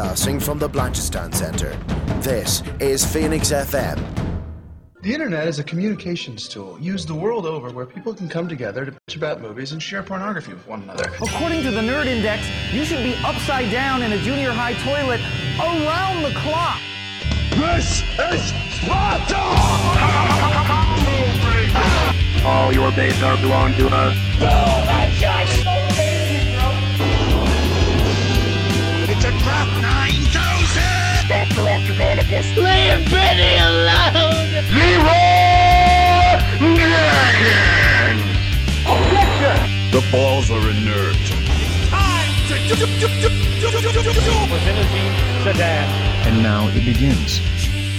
Broadcasting from the Blanchistan Centre. This is Phoenix FM. The internet is a communications tool used the world over where people can come together to bitch about movies and share pornography with one another. According to the Nerd Index, you should be upside down in a junior high toilet around the clock. This is Sparta! All your days are belong to us. Leave Benny alone! Leroy Dragon! The balls are inert. And now it begins.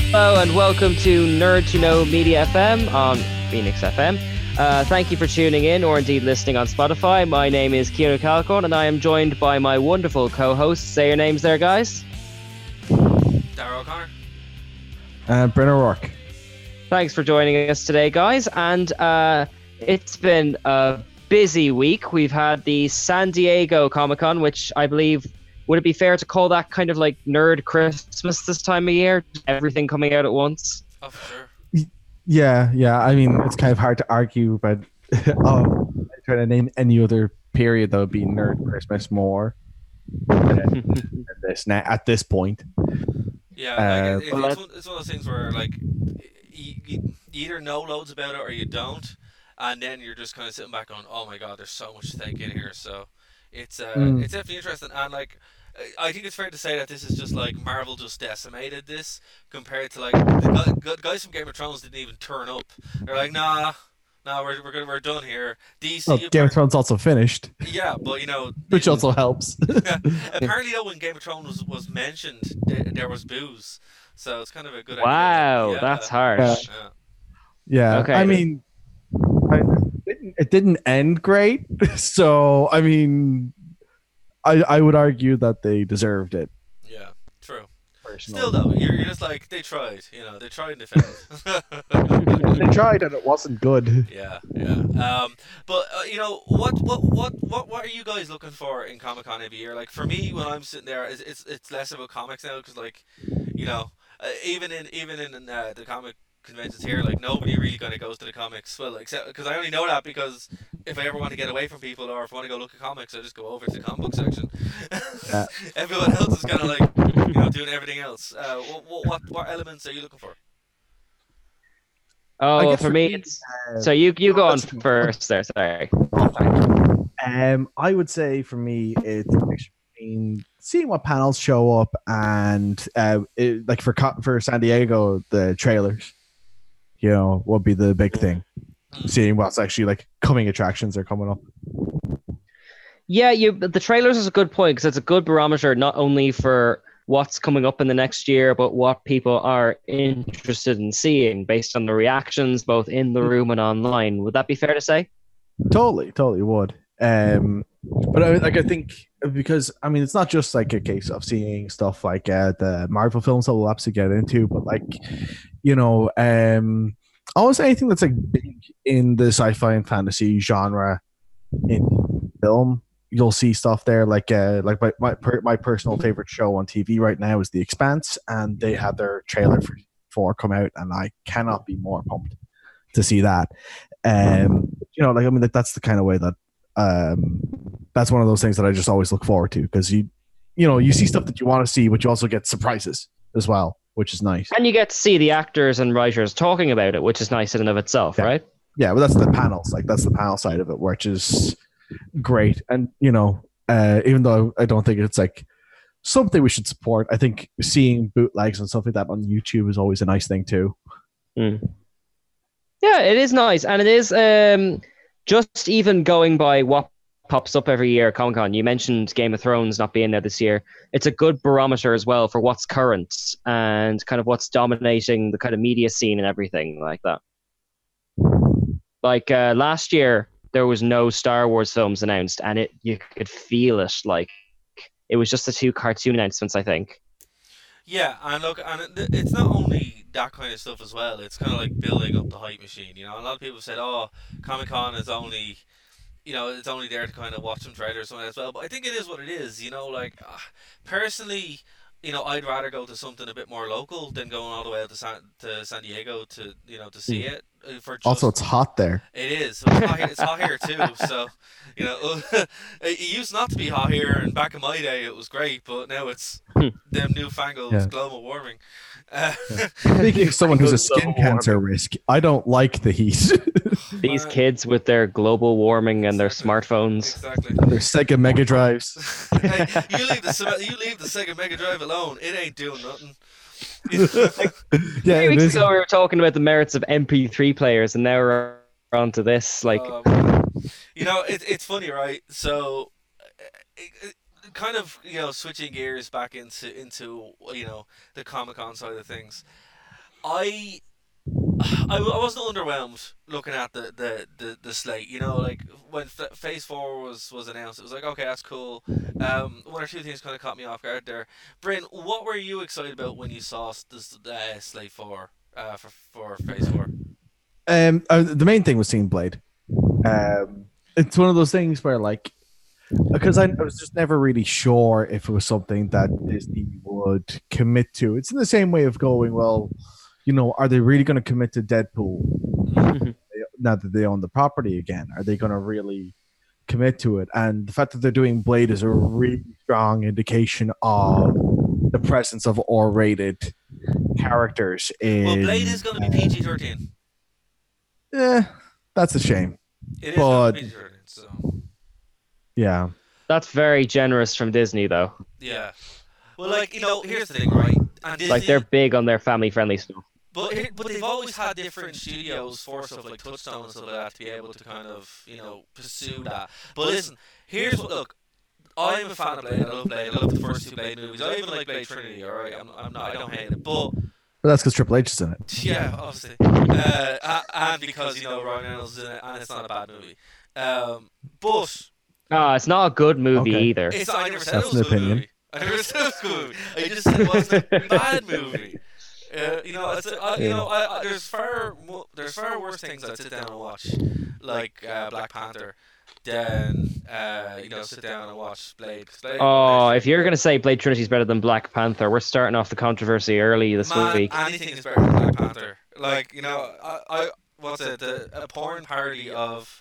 Hello and welcome to Nerd to Know Media FM on Phoenix FM. Uh, thank you for tuning in or indeed listening on Spotify. My name is Kieran Calcorn and I am joined by my wonderful co-hosts. Say your names there, guys. Darrell O'Connor. Uh, Brenner Rourke. Thanks for joining us today, guys. And uh, it's been a busy week. We've had the San Diego Comic Con, which I believe would it be fair to call that kind of like nerd Christmas this time of year? Everything coming out at once. Oh, sure. Yeah, yeah. I mean, it's kind of hard to argue, but oh, I'm trying to name any other period that would be nerd Christmas more than this now at this point. Yeah, Uh, like, it, but it's, one, it's one of those things where like you, you either know loads about it or you don't, and then you're just kind of sitting back on, "Oh my god, there's so much to take in here." So it's uh, Mm. it's definitely interesting, and like I- think it's fair to say that this is just like Marvel just decimated this compared to like the gu- gu- guys from Game of Thrones didn't even turn up. They're like, "Nah." No, we're, we're, gonna, we're done here. DC, Oh, Game of Thrones also finished, yeah, but you know, which they- also helps. Apparently, though, when Game of Thrones was, was mentioned, th- there was booze. So it's kind of a good Wow, idea. Yeah. that's harsh. Yeah. yeah, Okay. I mean, I, it, didn't, it didn't end great, so I mean, I I would argue that they deserved it. Yeah, true. Personally. Still, though, you're, you're just like, they tried. You know, they tried and they failed. they tried and it wasn't good. yeah, yeah. Um, but, uh, you know, what, what, what, what, what are you guys looking for in Comic Con every year? Like, for me, when I'm sitting there, it's, it's, it's less about comics now because, like, you know, uh, even in even in uh, the comic conventions here, like nobody really kind of goes to the comics. Well, except because I only know that because if I ever want to get away from people or if I want to go look at comics, I just go over to the comic book section. Yeah. Everyone else is kind of like you know doing everything else. Uh, what, what what elements are you looking for? Oh, guess for for me, me, it's uh, so you you go on first there. Sorry. Um, I would say for me, it's a mixture between seeing what panels show up and uh, it, like for for San Diego, the trailers. You know, what would be the big thing. Seeing what's actually like coming attractions are coming up. Yeah, you. The trailers is a good point because it's a good barometer not only for what's coming up in the next year, but what people are interested in seeing based on the reactions both in the room and online. Would that be fair to say? Totally, totally would. Um, but I, like I think because I mean it's not just like a case of seeing stuff like uh, the Marvel films that we'll absolutely get into, but like you know, um, almost anything that's like big in the sci-fi and fantasy genre in film, you'll see stuff there. Like uh, like my my, per, my personal favorite show on TV right now is The Expanse, and they had their trailer for four come out, and I cannot be more pumped to see that. Um, you know, like I mean, like that's the kind of way that um, that's one of those things that I just always look forward to because you, you know, you see stuff that you want to see, but you also get surprises as well, which is nice. And you get to see the actors and writers talking about it, which is nice in and of itself, Yeah. right? Yeah, but that's the panels, like that's the panel side of it, which is great. And you know, uh, even though I don't think it's like something we should support, I think seeing bootlegs and stuff like that on YouTube is always a nice thing too. Yeah, it is nice, and it is um, just even going by what pops up every year Comic Con. You mentioned Game of Thrones not being there this year. It's a good barometer as well for what's current and kind of what's dominating the kind of media scene and everything like that. Like uh, last year, there was no Star Wars films announced, and it you could feel it. Like it was just the two cartoon announcements, I think. Yeah, and look, and it's not only that kind of stuff as well. It's kind of like building up the hype machine. You know, a lot of people said, "Oh, Comic Con is only." You know, it's only there to kind of watch some trailers or something as well. But I think it is what it is. You know, like uh, personally, you know, I'd rather go to something a bit more local than going all the way out to San, to San Diego to you know to see it. Uh, For just, Also, it's hot there. it is. It's hot, here, it's hot here too. So, you know, it used not to be hot here, and back in my day it was great, but now it's them newfangled Yeah. global warming. Uh, Speaking of someone who's a skin cancer risk, I don't like the heat. These Man. kids with their global warming and their Exactly. smartphones. exactly. Their Sega Mega Drives. hey, you leave the you leave the Sega Mega Drive alone. It ain't doing nothing. You know? Yeah, Three weeks is. ago, we were talking about the merits of MP3 players, and now we're on to this. Like, Um, you know, it, it's funny, right? So, uh, it, it, kind of, you know, switching gears back into into you know the Comic Con side of things. I, I, I wasn't underwhelmed looking at the, the, the, the slate. You know, like when F- Phase Four was was announced, it was like, okay, that's cool. Um, one or two things kind of caught me off guard there. Bryn, what were you excited about when you saw this uh, slate four uh, for for Phase Four? Um, uh, the main thing was seeing Blade. Um, it's one of those things where, like, because I, I was just never really sure if it was something that Disney would commit to. It's in the same way of going, well, you know, are they really going to commit to Deadpool now that they own the property again? Are they going to really commit to it? And the fact that they're doing Blade is a really strong indication of the presence of R-rated characters in. Well, Blade is going to be PG thirteen. Eh, that's a shame. It is But- be PG thirteen. So Yeah. that's very generous from Disney, though. yeah. Well, like you know, here's the thing, right? And Disney, Like, they're big on their family-friendly stuff. But here- but they've always had different studios for stuff like Touchstone and stuff like that to be able to kind of you know pursue that. But listen, here's what look. I'm a fan of Blade. I love Blade. I love the first two Blade movies. I even like Blade Trinity. All right, I'm, I'm not. I don't hate it, but But that's because Triple H is in it. Yeah, obviously. Uh, and because, you know, Ryan Reynolds is in it, and it's not a bad movie. Um, but Ah, it's not a good movie Okay. either. it's, I never said That's it was an good opinion. movie. I never said it was a good movie. I just said it wasn't a bad movie. Uh, you know, it's, uh, you know, I, I, there's far mo- there's far worse things I'd sit down and watch, like uh, Black Panther, than uh, you know sit down and watch Blade. 'cause Blade Oh, Blade- if you're gonna say Blade Trinity is better than Black Panther, we're starting off the controversy early this Man, week. anything is better than Black Panther. Like you know, I, I what's it? The a porn parody of,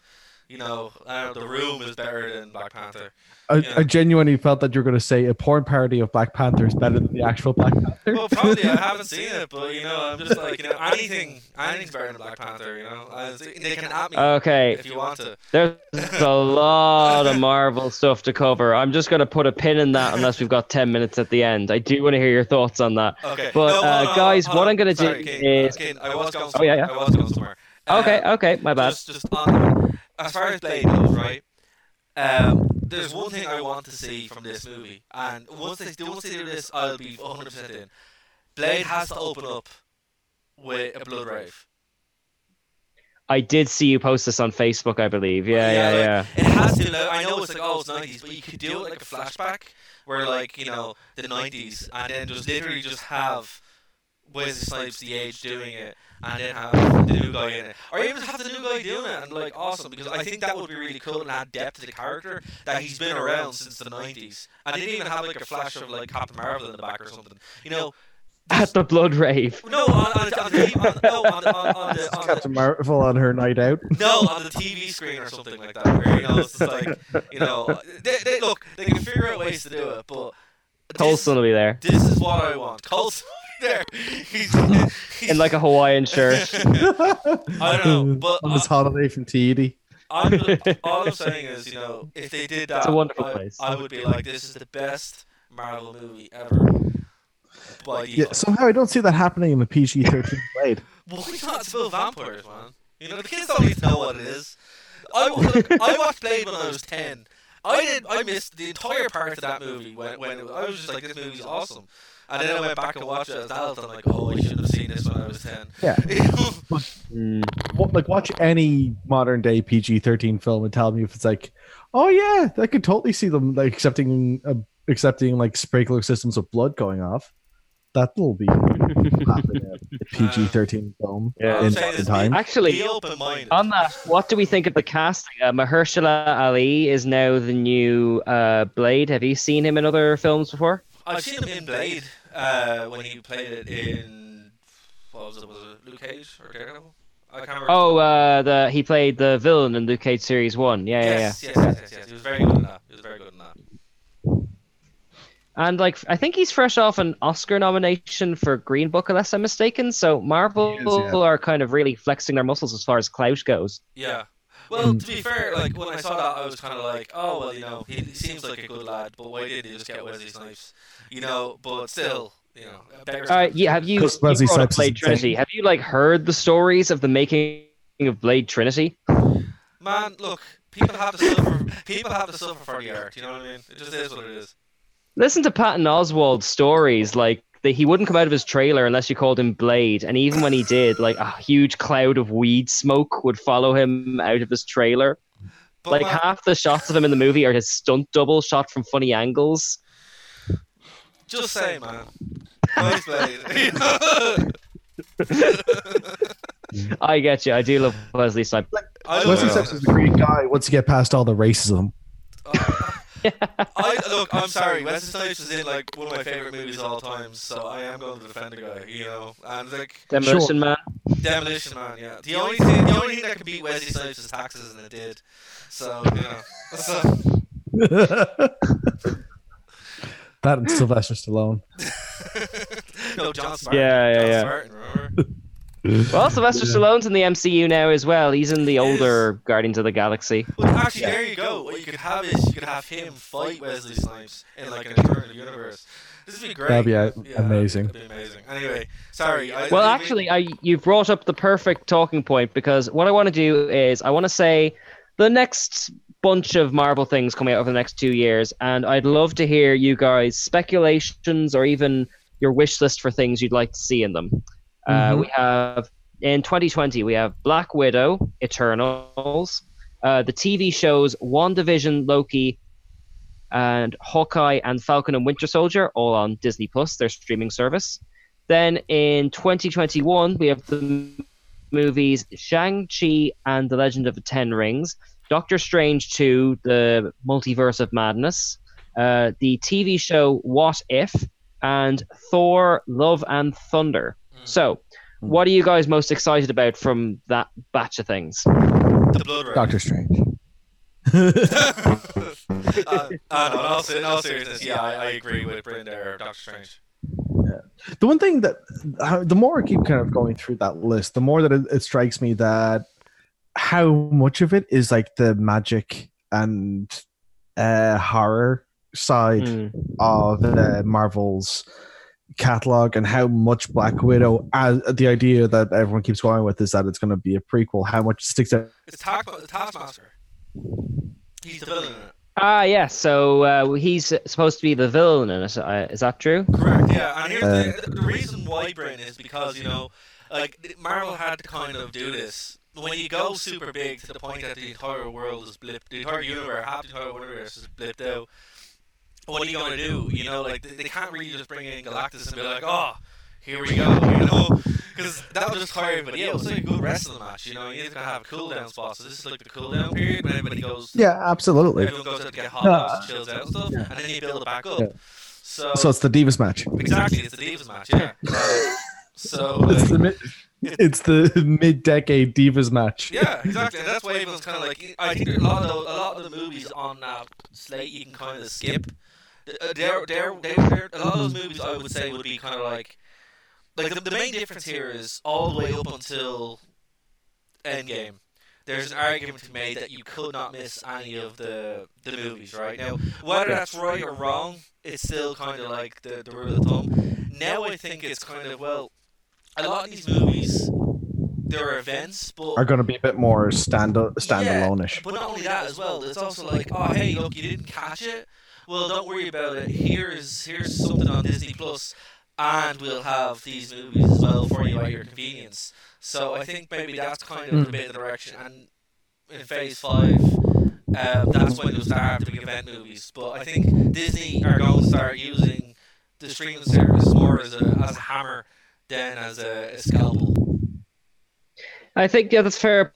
you know, uh, the Room is better than Black Panther. I, Yeah. I genuinely felt that you were going to say a porn parody of Black Panther is better than the actual Black Panther. Well, probably I haven't seen it, but you know, I'm just like you know, anything, anything's better than Black Panther. You know, I, they can at me Okay, if you want to. there's a lot of Marvel stuff to cover. I'm just gonna put a pin in that unless we've got 10 minutes at the end. I do want to hear your thoughts on that. Okay, But, no, uh, on, guys, on, what hold I'm gonna do Kane, is- Kane, I was going. Oh, yeah, yeah. I was going somewhere. Uh, Okay, okay, my bad. Just, just on, as far as Blade goes, right? Um, there's one thing I want to see from this movie, and once they do, once they do this, I'll be 100 percent in. Blade has to open up with a blood rave. I did see you post this on Facebook, I believe. Yeah, yeah, like, yeah. It has to. Like, I know it's like oh, it's 90s, but you could do it like a flashback, where like you know the 90s, and then just literally just have Wesley Snipes the age doing it, and then have the new guy in it, or even have the new guy doing it, and like awesome because I think that would be really cool and add depth to the character that he's been around since the 90s, and they didn't even have like a flash of like Captain Marvel in the back or something, you know. At the blood rave. No, on, on, the, on, the, no, on, on, on the on the Captain Marvel on her night out. no, on the TV screen or something like that. Where you know it's just like you know, they, they look they can figure out ways to do it, but this, Coulson will be there this is what I want. Coulson there, he's, he's in like a Hawaiian shirt. I don't know, but on this holiday from Tahiti. I'm, all I'm saying is, you know, if they did that, It's a wonderful I, place. I would be like, this is the best Marvel movie ever. By Yeah, default. somehow I don't see that happening in the PG 13 grade. Blade. Why not? It's about vampires, man. You know, the kids don't need to know what it is. I, look, I watched Blade when I was 10. I did. I missed the entire part of that movie when, when it, I was just like, this movie's awesome. And then I went back and watched it as an adult. I'm like, oh, I should have seen this when I was 10. Yeah. What, like, watch any modern day PG 13 film and tell me if it's like, oh, yeah, I could totally see them like accepting uh, accepting like sprinkler systems of blood going off. That'll be happening a PG 13 film Yeah. All I'm in saying modern time. Actually. On that, what do we think of the casting? Uh, Mahershala Ali is now the new uh, Blade. Have you seen him in other films before? I've seen him in Blade. Uh, when he played it in what was it? Was it Luke Cage or Daredevil? I can't remember. Oh, uh, the he played the villain in Luke Cage series one. Yeah, yes, yeah, yes, yes, yes, yes. He was very good in that. He was very good in that. And like, I think he's fresh off an Oscar nomination for Green Book, unless I'm mistaken. So Marvel He is, yeah. are kind of really flexing their muscles as far as clout goes. Yeah. Well, to be fair, like when I saw that, I was kind of like, oh well, you know, he, he seems like a good lad, but why did he just get Wesley Snipes? You know, but still, you know, better. Uh, yeah, have you, you 'Cause Wesley brought up Blade insane. Trinity? Have you like heard the stories of the making of Blade Trinity? Man, look, people have to suffer. People have to suffer for the art. You know what I mean? It just is what it is. Listen to Patton Oswalt's stories. Like that, he wouldn't come out of his trailer unless you called him Blade, and even when he did, like a huge cloud of weed smoke would follow him out of his trailer. But like man, half the shots of him in the movie are his stunt double shot from funny angles. just say, man. Nice Blade. I get you. I do love Wesley Snipes. I Wesley. Snipes is a great guy once you get past all the racism. Oh. I look. I'm sorry. Wesley Snipes is in like one of my favorite movies of all time, so I am going to defend the guy. You know, and like Demolition Man. Demolition Man. Yeah. The only thing, the only thing that can beat Wesley Snipes is taxes, and it did. So you know. So, that and Sylvester Stallone. no, John Spartan. Yeah, yeah, John yeah. Spartan, remember? Well, Sylvester Stallone's in the MCU now as well. He's in the older Guardians of the Galaxy. Well, actually, there you go. What you could have is you could have him fight Wesley Snipes in like an alternate universe. This would be great. That'd be, uh, amazing. That'd be amazing. Anyway, sorry. I, Well, I- actually, I you've brought up the perfect talking point because what I want to do is I want to say the next bunch of Marvel things coming out over the next two years, and I'd love to hear you guys speculations or even your wish list for things you'd like to see in them. Uh, Mhm. we have in 2020 we have Black Widow, Eternals, uh, the TV shows WandaVision, Loki, and Hawkeye and Falcon and Winter Soldier, all on Disney Plus, their streaming service. Then in 2021, we have the movies Shang-Chi and the Legend of the Ten Rings, Doctor Strange 2, The Multiverse of Madness, uh, the TV show What If, and Thor Love and Thunder. So, what are you guys most excited about from that batch of things? the Blood Red. Doctor Strange. uh, uh, no, in all, in all seriousness, yeah, I, I agree with Bryn there, Doctor Strange. Yeah. The one thing that uh, the more I keep kind of going through that list, the more that it, it strikes me that how much of it is like the magic and uh, horror side Mm. of uh, Marvel's catalog, and how much Black Widow, as the idea that everyone keeps going with, is that it's going to be a prequel. How much sticks out? It's Task, the Taskmaster. He's the villain in it. Ah, yes. So uh, he's supposed to be the villain in it. Uh, is that true? Correct. Yeah, and here's Uh, the, the reason why, Bryn, is because you know, like Marvel had to kind of do this. When you go super big to the point that the entire world is blipped, the entire universe, half the entire universe is blipped out. What are you gonna do? You know, like they, they can't really just bring in Galactus and be like, oh, here we go, you know, because that'll just tire everybody out. It's like a good wrestling match, you know. You're gonna have cooldown spot, so this is like the cooldown period when everybody goes. Yeah, absolutely. Everyone goes out to get hot No, dogs and chills out and stuff, and then you build it back up. Yeah. So, So it's the Divas match. exactly, it's the Divas match, yeah. Uh, so It's like, the mid, it's the mid-decade Divas match. yeah, exactly, and that's why everyone's kind of like. I think a lot of the, a lot of the movies on that slate you can kind of skip. Uh, They're, they're, they're, they're, a lot of those movies I would say would be kind of like, like the, the main difference here is all the way up until Endgame. There's an argument to be made that you could not miss any of the the movies, right? Now, whether that's right or wrong, it's still kind of like the, the rule of thumb. Now I think it's kind of well, a lot of these movies, there are events, but Are going to be a bit more stand standalone-ish. but not only that as well. It's also like, oh hey, look, you didn't catch it. Well, don't worry about it. Here's here's something on Disney Plus, and we'll have these movies as well for you at your convenience. So I think maybe that's kind of the bit of the direction. And in Phase Five, uh, that's when you'll start doing event movies. But I think Disney are going to start using the streaming service more as a as a hammer than as a, a scalpel. I think yeah, that's a fair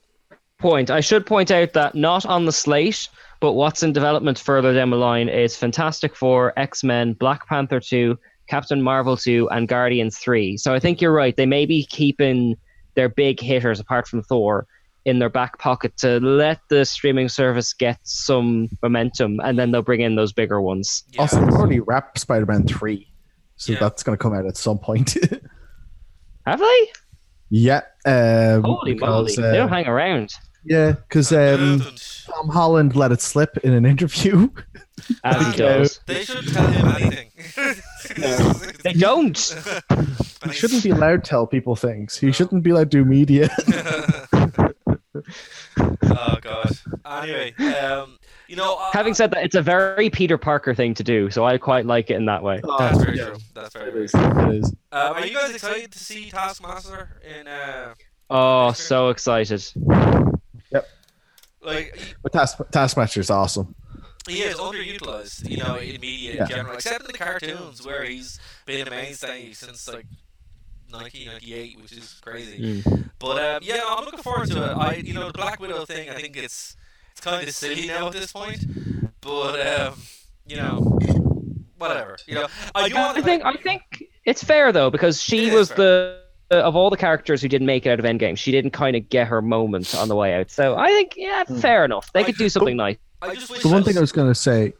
point. I should point out that not on the slate, but what's in development further down the line is Fantastic Four, X Men, Black Panther 2, Captain Marvel 2, and Guardians 3. So I think you're right. They may be keeping their big hitters, apart from Thor, in their back pocket to let the streaming service get some momentum, and then they'll bring in those bigger ones. Yeah. Also, they've already wrapped Spider Man 3. So Yeah. that's going to come out at some point. Have they? yeah. Um, Holy because, moly. they don't uh, hang around. Yeah, because um, Tom Holland let it slip in an interview. As he does. They shouldn't tell him anything. They don't. He shouldn't be allowed to tell people things. He shouldn't be allowed to do media. oh god. Anyway, um, you know, uh, Having said that, it's a very Peter Parker thing to do, so I quite like it in that way. that's very yeah, true. That's very, It very is. true. It is. Um, are you guys excited to see Taskmaster in? Uh, Oh, so excited. Like But Task, Taskmaster is awesome. he is underutilized, you know, in media Yeah. in general, except in the cartoons where he's been a mainstay since like 1998, which is crazy. Mm. But um, yeah, I'm looking forward to it. I, you know, the Black Widow thing. I think it's it's kind of silly now at this point, but um, you know, whatever. You know, I do want. I think I think it's fair though because she was fair. the of all the characters who didn't make it out of Endgame, she didn't kind of get her moment on the way out. So I think yeah, fair enough. They I- could do something nice. I just wish The one thing I was going to say,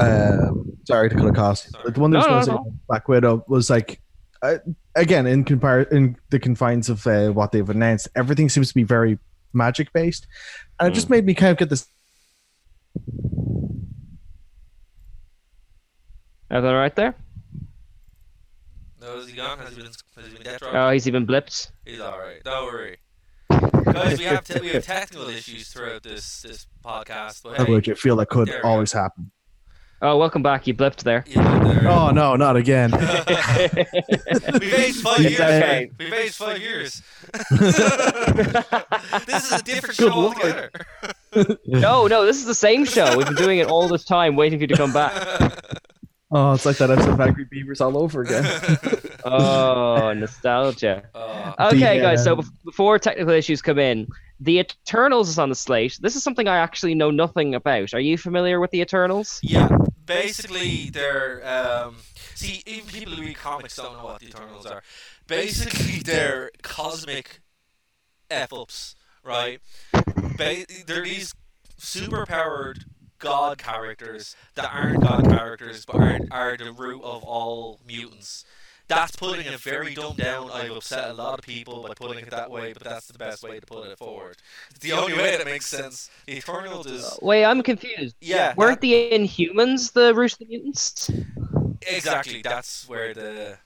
um, sorry to cut across, Sorry. the one thing I was no, going to say, Black Widow, was like, uh, again, in compar- in the confines of uh, what they've announced, everything seems to be very magic based, and it just made me kind of get this. Everything right there? No, is he gone? Has he been? Has he been dead? Oh, he's even blipped. He's all right. Don't worry. Guys, we have te- we have technical issues throughout this this podcast. But How hey, would you feel that could There we go. always happen? Oh, welcome back. You blipped there. you know, there- Oh no, not again! We've aged five years. okay. man. We've aged five years. this is a different Good show lord. altogether. no, no, this is the same show. We've been doing it all this time, waiting for you to come back. Oh, it's like that episode of Angry Beavers all over again. Oh, nostalgia. Uh, Okay, The, guys. So um, bef- before technical issues come in, the Eternals is on the slate. This is something I actually know nothing about. Are you familiar with the Eternals? yeah, basically they're um, see even people who read comics don't know what the Eternals are. Basically, they're cosmic f ups, right? Ba- they're these super powered god characters that aren't god characters but are, are the root of all mutants. That's putting it very dumbed down. I've upset a lot of people by putting it that way, but that's the best way to put it forward. It's the only way that makes sense. The Eternals is uh, Wait, I'm confused. yeah, Weren't the Inhumans the root of the mutants? Exactly. That's where the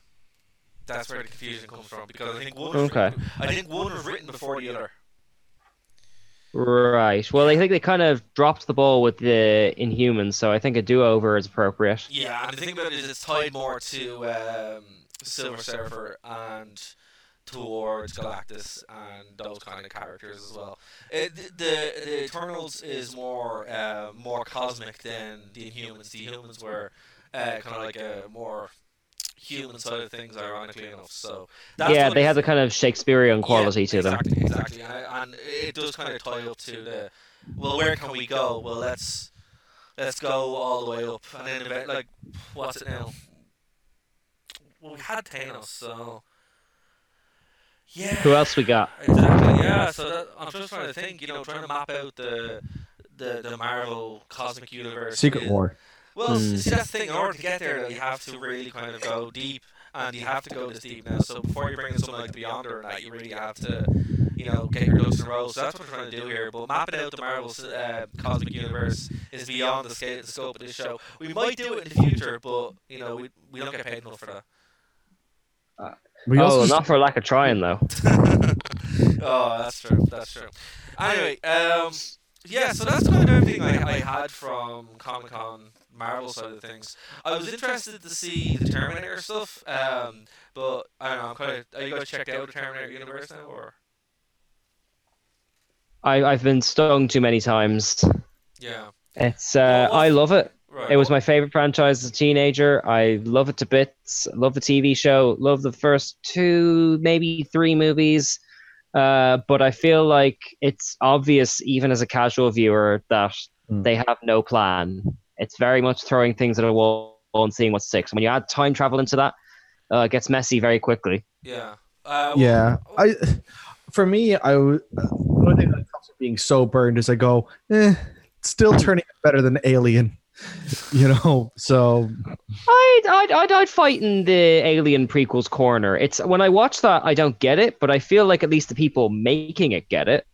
that's where the confusion comes from because I think one was, Okay. I think one was written before the other. Right. Well, I think they kind of dropped the ball with the Inhumans, so I think a do-over is appropriate. Yeah, and the thing about it is it's tied more to um, Silver Surfer and towards Galactus and those kind of characters as well. It, the, the the Eternals is more uh, more cosmic than the Inhumans. The Inhumans were uh, kind of like a more human side of things, ironically enough. So that's yeah, they have the kind of Shakespearean quality yeah, to them. exactly, Exactly, and, and it does kind of tie up to the well, where can we go? Well, let's let's go all the way up, and then about, like what's it now? Well, we had Thanos, so yeah. Who else we got? Exactly, yeah. So that, I'm just trying to think, you know, trying to map out the the the Marvel cosmic universe. Secret is- War. Well, Hmm. see that's the thing. In order to get there, though, you have to really kind of go deep, and you have to go this deep now. So before you bring in something like Beyonder, and that, you really have to, you know, get your ducks in a row. So that's what we're trying to do here. But mapping out the Marvel uh, cosmic universe is beyond the scale, the scope of this show. We might do it in the future, but you know, we we don't get paid enough for that. We oh, also not for lack of trying though. oh, that's true. That's true. Anyway, um, yeah, so that's kind of everything I, I had from Comic Con Marvel side of things. I was interested to see the Terminator stuff, um, but I don't know. I'm kind of. Are you guys checked out the Terminator universe now, or I, I've been stung too many times. yeah? It's uh, Well, I love it. Right. It was my favorite franchise as a teenager. I love it to bits. Love the TV show. Love the first two, maybe three movies. Uh, but I feel like it's obvious, even as a casual viewer, that Hmm. they have no plan. It's very much throwing things at a wall and seeing what's six. When you add time travel into that, uh, it gets messy very quickly. Yeah. Uh, yeah, I for me, I would- uh, the only thing that comes from being so burned is I go, eh, it's still turning out better than Alien, you know. So I'd, I'd, I'd, I'd fight in the Alien prequels corner. It's when I watch that, I don't get it, but I feel like at least the people making it get it.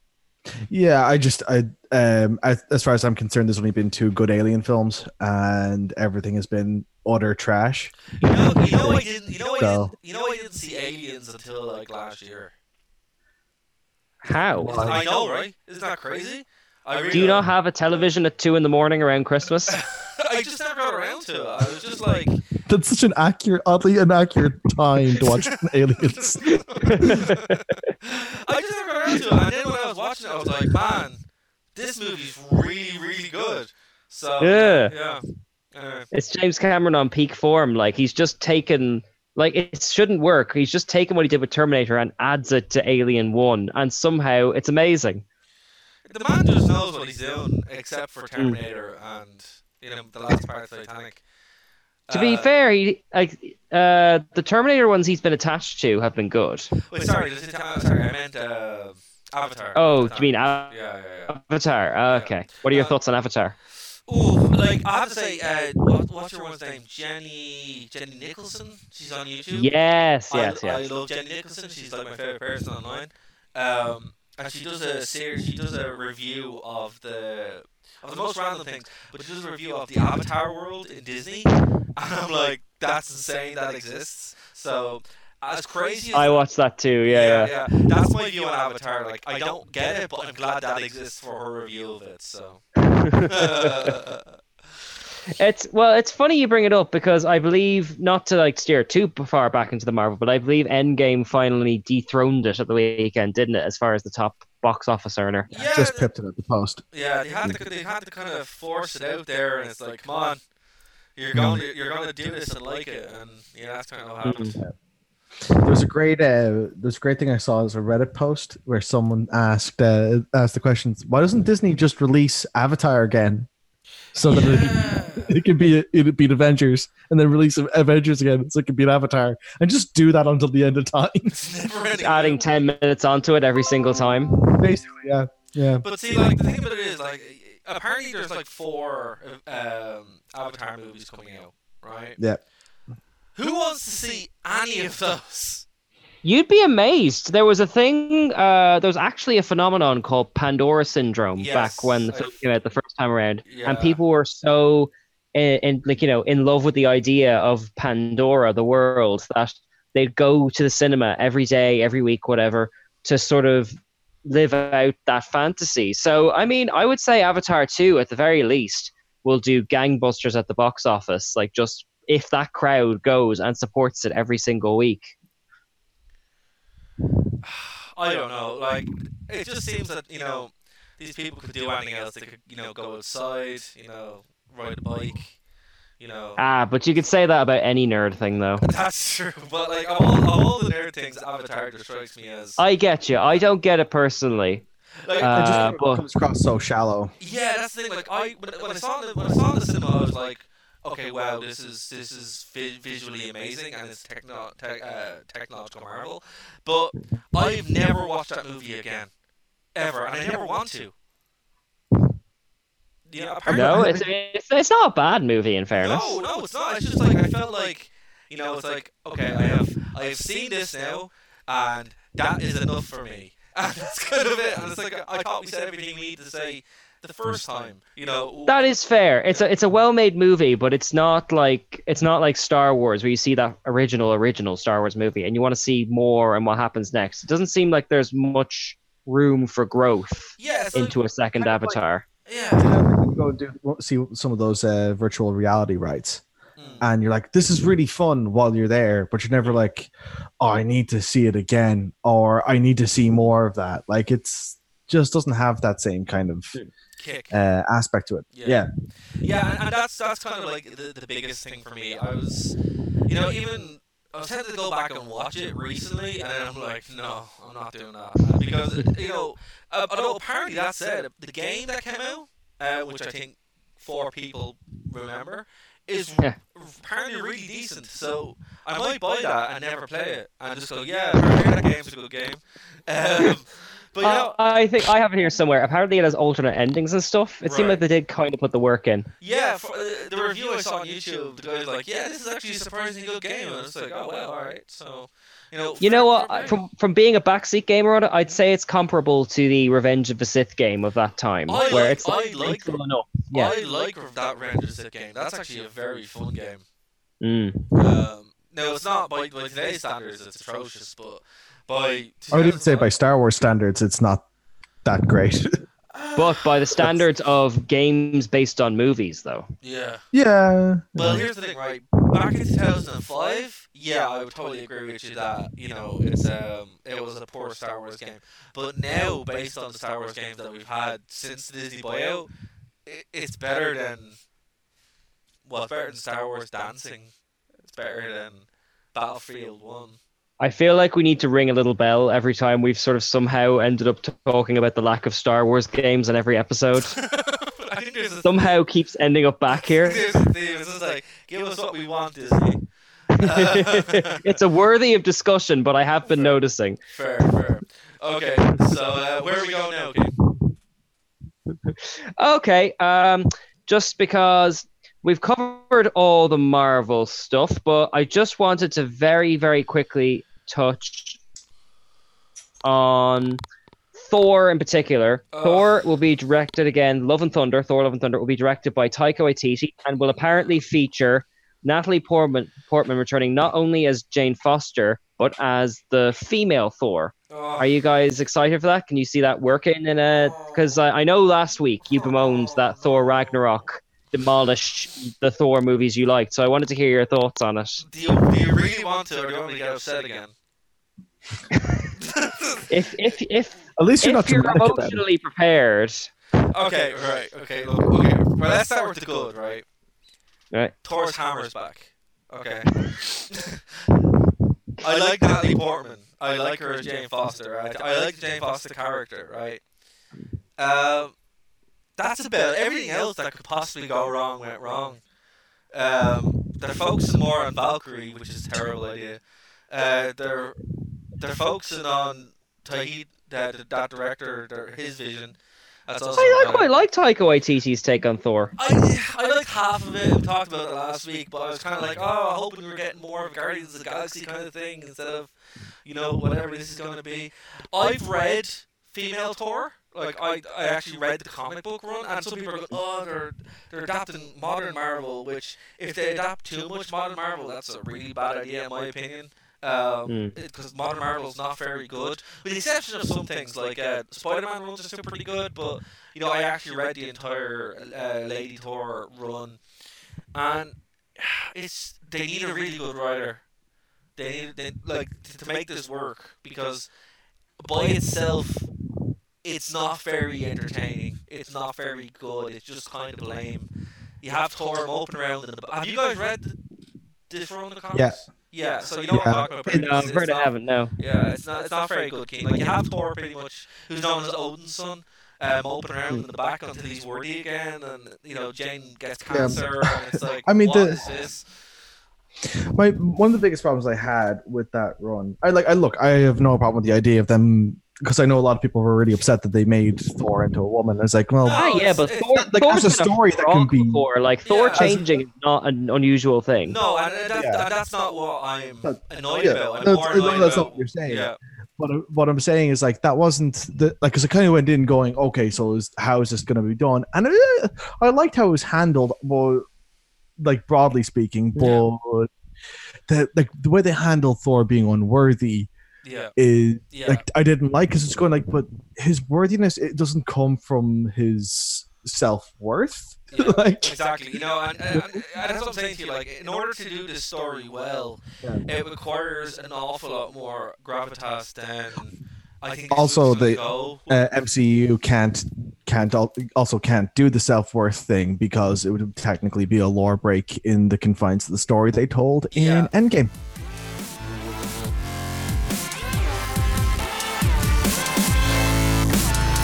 Yeah, I just I um as, as far as I'm concerned, there's only been two good Alien films, and everything has been utter trash. You know, you know, I didn't. You know, I didn't. You know, I didn't see Aliens until like last year. How? I know, right? Isn't that crazy? I really Do you not have a television at two in the morning around Christmas? I just never got around to it. I was just like, That's such an accurate, oddly inaccurate time to watch Aliens. I just never got around to it. And then when I was watching it, I was like, man, this movie's really, really good. So Yeah. yeah. Uh, It's James Cameron on peak form. Like he's just taken like it shouldn't work. He's just taken what he did with Terminator and adds it to Alien One, and somehow it's amazing. The man just knows what he's doing, except for Terminator and you know the last part of Titanic. To be Uh, fair, he like uh the Terminator ones he's been attached to have been good. Wait, sorry, this is, sorry, I meant uh, Avatar. Oh, Avatar. do you mean Av- Yeah, yeah, yeah. Avatar? Uh, okay. What are your Uh, thoughts on Avatar? Ooh, like I have to say, uh, what, what's your one's name? Jenny Jenny Nicholson. She's on YouTube. Yes, I, yes, I love Jenny Nicholson. She's like my favorite person online. Um, and she does a series. She does a review of the of the most random things, but she does a review of the Avatar world in Disney. And I'm like, that's insane that exists. So as crazy as I watched that too. Yeah, yeah. yeah, That's my view on Avatar. Like, I don't get it, but I'm glad that exists for her review of it. So. It's well, it's funny you bring it up because I believe not to like steer too far back into the Marvel, but I believe Endgame finally dethroned it at the weekend, didn't it? As far as the top box office earner. yeah, Just pipped it at the post. yeah, they had to they had to kind of force it out there, and it's like, come on, you're going to, you're going to do this and like it, and yeah, that's kind of what happened. There's a great uh, there's a great thing I saw as a Reddit post where someone asked uh, asked the questions. Why doesn't Disney just release Avatar again, so that it, it could be it beat Avengers, and then release Avengers again, so it could be an Avatar, and just do that until the end of time. It's never ending. Adding ten minutes onto it every single time. Basically, yeah, yeah. But see, like the thing about it is, like, apparently there's like four um, Avatar movies coming out, right? Yeah. Who wants to see any of those? You'd be amazed. There was a thing. Uh, there was actually a phenomenon called Pandora syndrome Yes, back when the film I've- came out the first time around, Yeah. and people were so in, in like you know in love with the idea of Pandora, the world, that they'd go to the cinema every day, every week, whatever, to sort of live out that fantasy. So, I mean, I would say Avatar 2, at the very least, will do gangbusters at the box office. Like, just if that crowd goes and supports it every single week. I don't know. Like, it just seems that you know these people could do anything else. They could, you know, go outside, you know, ride a bike, you know. Ah, but you could say that about any nerd thing, though. That's true. But like, of all, of all the nerd things, Avatar just strikes me as I get you. I don't get it personally. like. Uh, it just but- comes across so shallow. Yeah, that's the thing. Like I when, when I saw it when I saw the cinema, I was like, okay, wow, this is this is vi- visually amazing and it's techno te- uh, technological marvel. But I've never watched that movie again, ever, and I never want to. You know, apparently, No, it's, it's it's not a bad movie in fairness. no, no, it's not. It's just like I felt like, you know, it's like okay, I have I have seen this now, and that is enough for me. And that's kind of it. And it's like I thought we said everything we need to say the first time. You know, That is fair. It's a it's a well made movie, but it's not like it's not like Star Wars where you see that original original Star Wars movie and you want to see more and what happens next. It doesn't seem like there's much room for growth yeah, it's like, into a second kind of like- Avatar. yeah. go do see some of those uh, virtual reality rides Mm. and you're like this is really fun while you're there but you're never like oh i need to see it again or i need to see more of that like it's just doesn't have that same kind of kick. uh, aspect to it Yeah. yeah, Yeah, and, and that's that's kind of like the, the biggest thing for me. I was, you know, even I was tempted to go back and watch it recently, and then I'm like, no, I'm not doing that because you know, uh, although apparently that said the game that came out, uh, which I think four people remember, is Yeah. apparently really decent. So I might buy that and never play it, and just go, yeah, apparently that game's a good game. Um, but you know, Uh, I think I have it here somewhere. Apparently, it has alternate endings and stuff. It seemed like they did kind of put the work in. yeah, for, uh, the review I saw on YouTube, the guy was like, yeah, this is actually a surprisingly good game, and it's like, oh well, all right. So you know, You know what? I- From from being a backseat gamer on it, I'd say it's comparable to the Revenge of the Sith game of that time, I where like- it's I like, like cool enough. Yeah. I like that Revenge of the Sith game. That's actually a very fun game. Mm. Um, no, it's not by, by today's standards. It's atrocious, but by I would even say by Star Wars standards, it's not that great. But by the standards of games based on movies, though. Yeah. yeah. Well, here's the thing, right? Back in 2005, yeah, I would totally agree with you that you know it's um it was a poor Star Wars game. But now, based on the Star Wars games that we've had since the Disney buyout, it, it's better than well, it's better than Star Wars Dancing. It's better than Battlefield One. I feel like we need to ring a little bell every time we've sort of somehow ended up talking about the lack of Star Wars games in every episode. I think there's a somehow keeps ending up back here. There's a theme. It's like give us what we want, Disney. it's a worthy of discussion, but I have been noticing. Fair, fair. Okay, so uh, where are we going now? Okay, um, just because we've covered all the Marvel stuff, but I just wanted to very, very quickly touch on Thor in particular. Ugh. Thor will be directed again. Love and Thunder. Thor: Love and Thunder will be directed by Taika Waititi and will apparently feature Natalie Portman, Portman returning not only as Jane Foster but as the female Thor. Are you guys excited for that? Can you see that working in a? Because I, I know last week you bemoaned that Thor Ragnarok demolished the Thor movies you liked, so I wanted to hear your thoughts on it. do you, do you really want to, or do you want me to get upset again? If if if At least you're if not you're dramatic about emotionally prepared, okay, right, okay, look, okay. Well, let's start with the good, right? right? Thor's hammer's back. Okay. I like Natalie Portman. I like her as Jane Foster. I, I like the Jane Foster character, right? Um, that's about everything else that could possibly go wrong went wrong. Um, they're focusing more on Valkyrie, which is a terrible idea. Uh, they're they're focusing on Tahid, that that director, their, his vision. That's also I, I quite like Taika Waititi's take on Thor. I, I liked half of it. We talked about it last week, but I was kind of like, oh, i hoping we're getting more of Guardians of the Galaxy kind of thing instead of, you know, whatever this is going to be. I've read Female Thor. Like I, I actually read the comic book run, and some people are going, oh, they're they're adapting modern Marvel. Which, if they adapt too much modern Marvel, that's a really bad idea in my opinion. Um, because modern Marvel is not very good, with the exception of some things like uh, Spider-Man runs are still pretty good, but you know I actually read the entire uh, Lady Thor run, and it's they need a really good writer. They need they, like to, to make this work because by itself, it's not very entertaining. It's not very good. It's just kind of lame. You have Thor moping around in the. Have you guys read this run of the comics? Yeah. Yeah, so you know what I'm Yeah. talking about. No. I've It's heard I not- haven't. No. yeah, it's not it's not very good, King. Like you have Thor pretty much, who's known as Odin's son, um, open around in the back until he's worthy again, and you know Jane gets cancer, and it's like, I mean, what the- is this? My one of the biggest problems I had with that run, I like. I look. I have no problem with the idea of them because I know a lot of people were really upset that they made Thor into a woman. It's like, well, No, Ah, yeah, but it's Thor, like, Thor's a been story that can be- before. Like Thor Yeah, a- changing is not an unusual thing. No, and and that, Yeah. that's not what I'm But- annoyed yeah, about. I'm that's- more no, annoyed that's about. not what you're saying. Yeah, what I- what I'm saying is like that wasn't the like because I kind of went in going, okay, so is, how is this going to be done? And uh, I liked how it was handled, but like broadly speaking, but the like the way they handled Thor being unworthy yeah, is yeah. like I didn't like because it's going like, but his worthiness it doesn't come from his self worth. Yeah, like exactly. You know, and, and, and that's what I'm saying to you. Like, in order to do this story well, Yeah. it requires an awful lot more gravitas than I think. Also, the- uh, MCU can't can't also can't do the self worth thing because it would technically be a lore break in the confines of the story they told in Yeah. Endgame.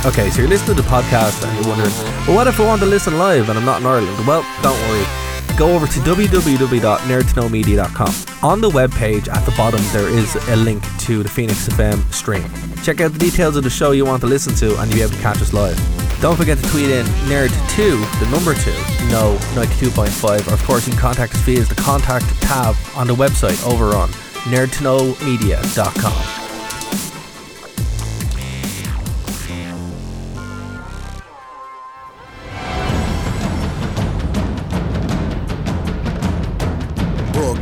Okay, so you're listening to the podcast and you're wondering, well, what if I want to listen live and I'm not in Ireland? Well, don't worry. Go over to www.nerdtoknowmedia.com. On the web page at the bottom, there is a link to the Phoenix FM stream. Check out the details of the show you want to listen to, and you'll be able to catch us live. Don't forget to tweet in nerd2, the number 2, no 92.5, or of course you can contact us via the contact tab on the website over on nerdtoknowmedia.com.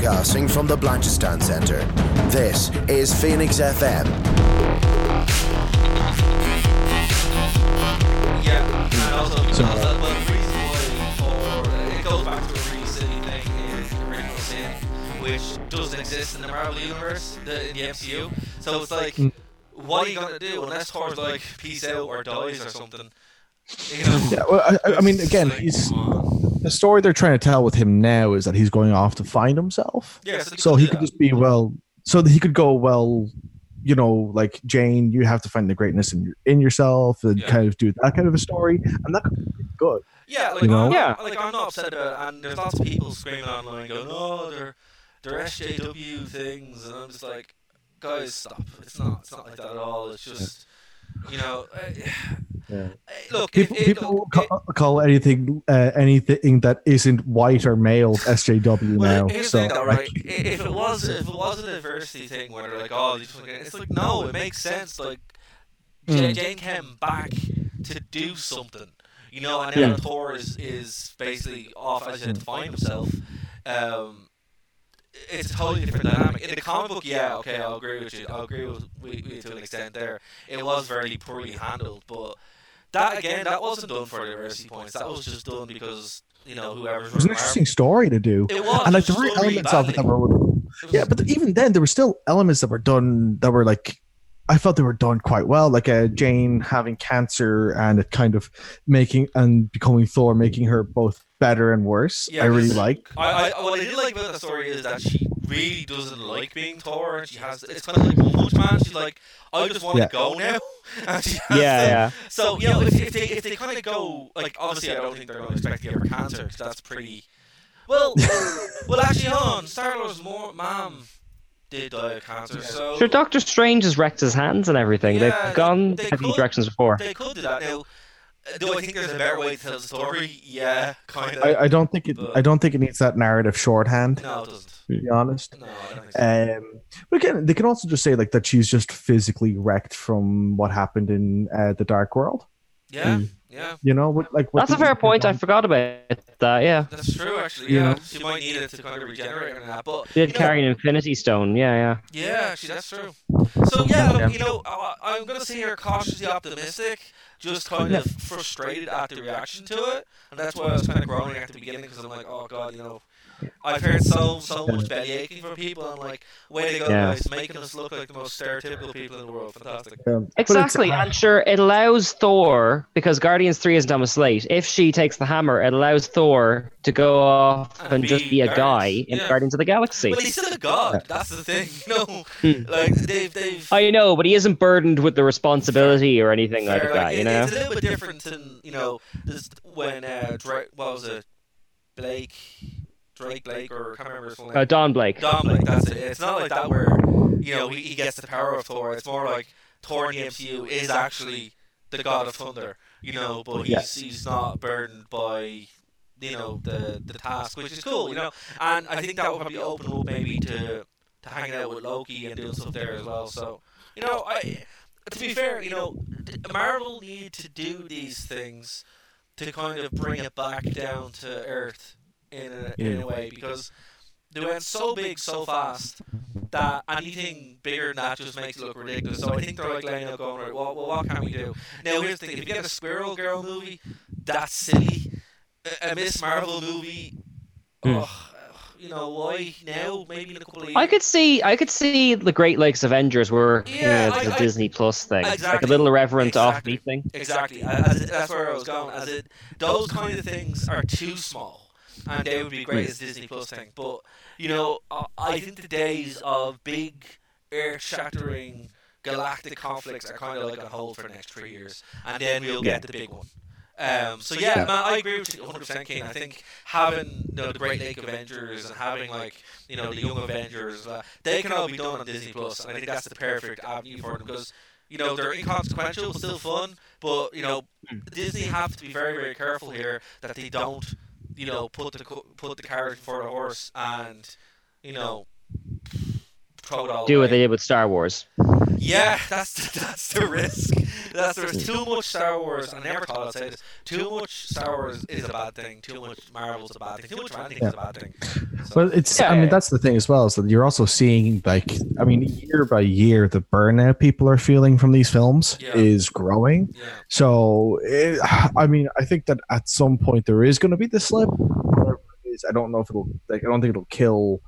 Broadcasting from the Blanchardstown Centre, this is Phoenix FM. Yeah, and also because So- that, well, reason why for it goes back to a really silly thing in Original Sin, which doesn't exist in the Marvel universe, the, in the MCU. So it's like, Mm. what are you gonna do unless Thor's like peace out or dies or something? You know? Yeah, well, I, I- I mean, again, like, he's come on. The story they're trying to tell with him now is that he's going off to find himself. Yeah, so, they So he could that. just be well, so that he could go well. You know, like Jane, you have to find the greatness in your, in yourself and Yeah. kind of do that kind of a story, and that could be good. Yeah, like You know? I'm, Yeah. like I'm not upset about it, and there's lots of people screaming online going, "Oh, they're they're SJW things," and I'm just like, guys, stop. It's not. It's not like that at all. It's just, you know, uh, Yeah. look, People, it, it, people look, call, call anything uh, anything that isn't white or male SJW Well, now. here's So the thing, though, right? If it was, if it was a diversity thing, where they're like, oh, just wanna it's like, no, it makes sense. Like, Jane, Mm. Jane came back to do something, you know, and Yeah. now Thor is is basically off as he to find himself. Um, it's a totally different dynamic. In the comic book, yeah, okay, I'll agree with you. I'll agree with, with, with you to an extent there. It was very poorly handled, but that again, that wasn't done for diversity points. That was just done because you know whoever's it was an interesting story to do. It was, and like the was real done really elements of it that were It yeah, but even then there were still elements that were done that were like I felt they were done quite well. Like uh, Jane having cancer and it kind of making and becoming Thor, making her both better and worse. Yeah, I really like. I, I what I did like about the story is that she really doesn't like being Thor, and she has it's kind of like One Punch Man. She's like, I just want Yeah. to go now. And she has Yeah, to- yeah. So you know, if, if they if they kind of go like, obviously, I don't think they're going to expect to give her cancer because that's pretty. Well, well, actually, hold on. Star Lord's more mom did die of cancer, so Sure, Doctor Strange has wrecked his hands and everything. Yeah, They've gone they heavy could- directions before. they could do that now. Do I think there's a better way to tell the story? Yeah, kind of. I, I don't think it. But- I don't think it needs that narrative shorthand. no, it doesn't. To be honest. No, I don't think so. Um, but again, they can also just say like that she's just physically wrecked from what happened in uh, the Dark World. yeah, yeah. You know, what, like what That's a fair point. I forgot about that. Yeah, That's true, actually. You Yeah, know? she might need it to kind of regenerate and that. But did you know, carry an Infinity Stone. Yeah, yeah. yeah, actually, that's true. So yeah, look, you know, I, I'm gonna say here cautiously optimistic, just kind of frustrated at the reaction to it, and that's why I was kind of groaning at the beginning because I'm like, oh god, you know. I've heard so so much belly aching from people. I'm like, way to go, Yeah. guys, making us look like the most stereotypical people in the world. Fantastic. Um, Exactly, and sure, it allows Thor because Guardians Three isn't on a slate. If she takes the hammer, it allows Thor to go off And and, be just be a Guardians, guy in yeah. Guardians of the Galaxy. But he's still a god. That's the thing. You know, like they've they've. I know, but he isn't burdened with the responsibility or anything like Fair, that. it- You know. It's a little bit different than you know this, when uh, Drake, what was it, Blake, Drake Blake, or I can't remember his full name. Uh, Don Blake. Don Blake. That's it. It's not like that where you know he, he gets the power of Thor. It's more like Thor in the MCU is actually the god of thunder. You know, but he's Yeah. he's not burdened by you know the the task, which is cool. You know, and I think that will probably open up maybe to to hanging out with Loki and doing stuff there as well. So you know, I to be fair, you know, Marvel need to do these things to kind of bring it back down to earth in a, in a way because they went so big so fast that anything bigger than that just makes it look ridiculous. So I think they're like laying out going, right, well, well what can we do? Now here's the thing: if you get a Squirrel Girl movie, that's silly. A, a Miss Marvel movie, hmm. ugh, you know why now? Maybe in a couple of years. I could see, I could see the Great Lakes Avengers were Yeah, you know, I- the I- Disney Plus thing, like a little irreverent exactly. offbeat thing. Exactly. As it, that's where I was going. As it, those kind of things are too small, and they would be great as Disney Plus thing. But you know, I, I think the days of big, earth-shattering galactic conflicts are kind of like on hold for the next three years, and then we'll get the big one. Um, so yeah, man, I agree with you 100%, Kane. I think having you know, the Great Lake Avengers and having like you know the Young Avengers, uh, they can all be done on Disney Plus, and I think that's the perfect avenue for them because you know they're inconsequential, still fun, but you know Disney have to be very very careful here that they don't you know put the put the carriage before the horse and you know throw all Do away. what they did with Star Wars. Yeah, that's that's the risk. That's there's too much Star Wars. I never thought I'd say this. Too much Star Wars is a bad thing. Too much Marvel's a bad thing. Too much of anything is a bad thing. So, Well, it's. I mean, that's the thing as well. Is that you're also seeing like, I mean, year by year, the burnout people are feeling from these films Yeah. is growing. yeah. So, it, I mean, I think that at some point there is going to be the slip. Whatever it is, I don't know if it'll. Like, I don't think it'll kill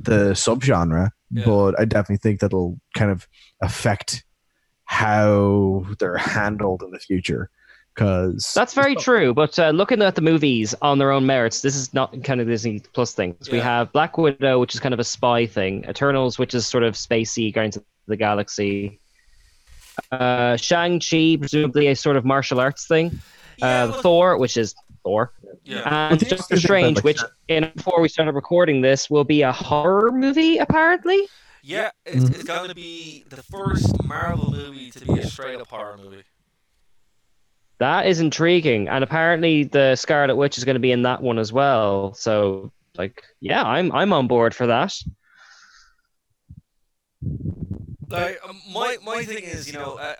the subgenre, Yeah. but I definitely think that'll kind of affect how they're handled in the future. Because That's very true. But uh, looking at the movies on their own merits, this is not kind of Disney Plus things. We have Black Widow, which is kind of a spy thing. Eternals, which is sort of spacey, Guardians of the Galaxy. Uh, Shang Chi, presumably a sort of martial arts thing. Yeah, uh, well- Thor, which is Thor, Yeah. and Doctor Strange, which in before we started recording this will be a horror movie apparently. Yeah, it's, it's going to be the first Marvel movie to be a straight up horror movie. That is intriguing, and apparently the Scarlet Witch is going to be in that one as well. So, like, yeah, I'm I'm on board for that. Like um, my my thing is, you know, uh,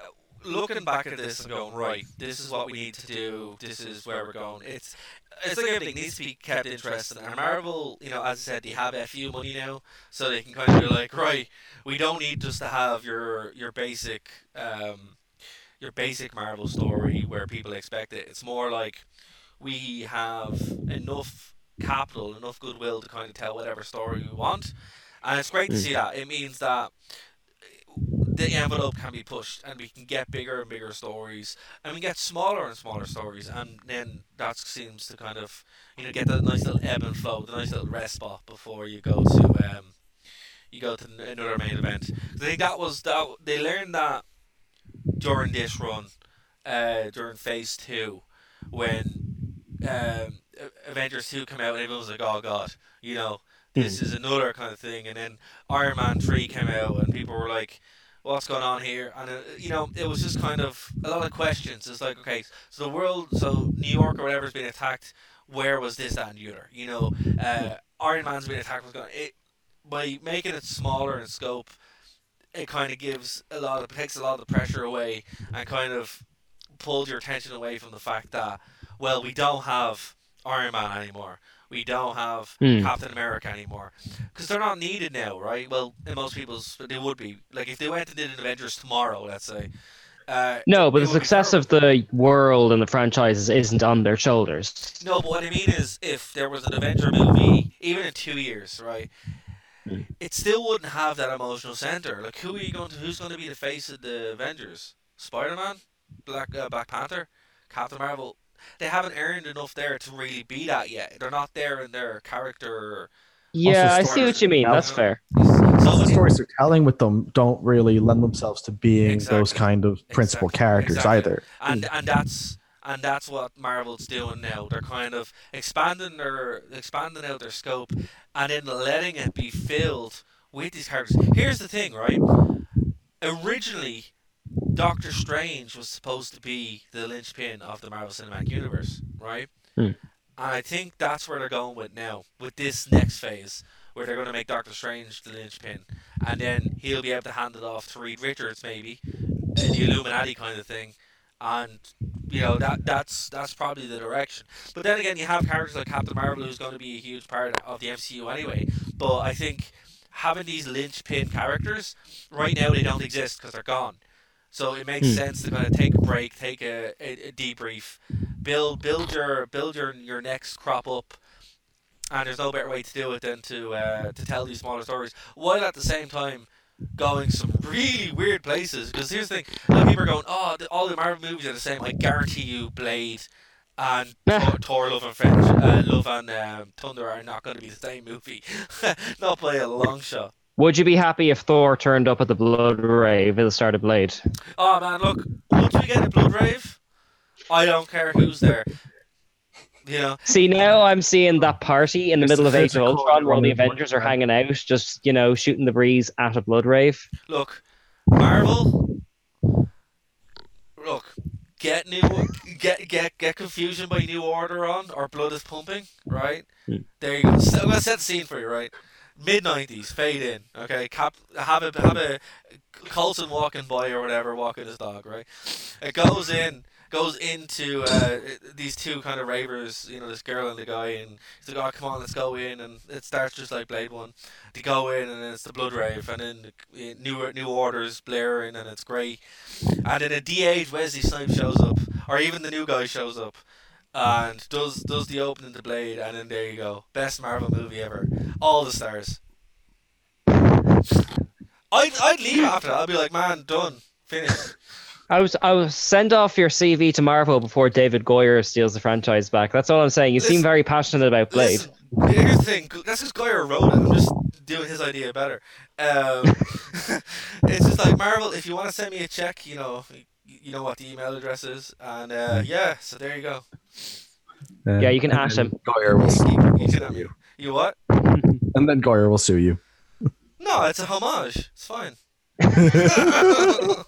looking back at this and going, right, this is what we need to do. This is where we're going. It's it's like everything needs to be kept interesting. And Marvel, you know, as I said, they have FU money now, so they can kind of be like, right, we don't need just to have your your basic um your basic Marvel story where people expect it. It's more like we have enough capital, enough goodwill to kind of tell whatever story we want. And it's great to see that. It means that the envelope can be pushed and we can get bigger and bigger stories. And we get smaller and smaller stories and then that seems to kind of you know get that nice little ebb and flow the nice little rest spot before you go to um you go to another main event. I think that was that they learned that during this run uh during phase two when um Avengers 2 came out and everyone was like oh god you know this is another kind of thing. And then Iron Man 3 came out and people were like what's going on here? And uh, you know it was just kind of a lot of questions. It's like okay so the world so New York or whatever's been attacked where was this and the other? You know uh, Iron Man's been attacked was going it by making it smaller in scope it kind of gives a lot of takes a lot of the pressure away and kind of pulls your attention away from the fact that well we don't have Iron Man anymore we don't have Hmm. Captain America anymore because they're not needed now, right? Well, in most people's they would be. Like if they went and did an Avengers tomorrow, let's say. Uh, No, but the success of the world and the franchises isn't on their shoulders. No, but what I mean is, if there was an Avenger movie, even in two years, right, it still wouldn't have that emotional center. Like, who are you going to? Who's going to be the face of the Avengers? Spider Man, Black uh, Black Panther, Captain Marvel. They haven't earned enough there to really be that yet. They're not there in their character. Yeah, I see what you mean. now- That's fair. So the stories they're telling with them don't really lend themselves to being those kind of principal Exactly. characters Exactly. either. and and that's and that's what Marvel's doing now. They're kind of expanding their expanding out their scope and then letting it be filled with these characters. Here's the thing, right? Originally, Doctor Strange was supposed to be the linchpin of the Marvel Cinematic Universe, right? Hmm. And I think that's where they're going with now, with this next phase, where they're going to make Doctor Strange the linchpin, and then he'll be able to hand it off to Reed Richards, maybe, in the Illuminati kind of thing, and you know that that's that's probably the direction. But then again, you have characters like Captain Marvel, who's going to be a huge part of the MCU anyway. But I think having these linchpin characters right now they don't exist because they're gone. So it makes Hmm. sense to kind of take a break, take a, a, a debrief, build build your build your your next crop up, and there's no better way to do it than to uh, to tell these smaller stories while at the same time going some really weird places. Because here's the thing: a lot of people are going, "Oh, the, all the Marvel movies are the same." I guarantee you, Blade and Thor, Thor Love and French, uh, Love and um, Thunder are not going to be the same movie, not by a long shot. Would you be happy if Thor turned up at the Blood Rave at the start of Blade? Oh man, look, once we get a blood rave, I don't care who's there. Yeah. See, now I'm seeing that party in the It's middle the of Age of Ultron where all the Avengers are hanging out, just, you know, shooting the breeze at a Blood Rave. look, Marvel. Look, get new, get get get confusion by New Order on, or Blood is pumping, right? Hmm. There you go. So, I'm gonna set the scene for you, right? Mid '90s, fade in. Okay, Cap, have a have a Coulson walking by or whatever, walking his dog, right? It goes in, goes into uh, these two kind of ravers, you know, this girl and the guy, and he's like, "Oh, come on, let's go in," and it starts just like Blade One. They go in, and it's the blood rave, and then the, new new orders blaring, and it's great. And then a de-aged Wesley Snipes shows up, or even the new guy shows up, and does does the opening to Blade, and then there you go, best Marvel movie ever, all the stars. I'd I'd leave after that. I'd be like, man, done, finished. I was I was send off your CV to Marvel before David Goyer steals the franchise back. That's all I'm saying. You seem very passionate about Blade. Listen, here's the thing. That's just Goyer wrote it. I'm just doing his idea better. Um, it's just like Marvel. If you want to send me a check, you know, you, you know what the email address is, and uh, yeah. So there you go. Uh, Yeah, you can ask ash then him. Goyer will, You, you sue you. you what? And then Goyer will sue you. No, it's a homage. It's fine.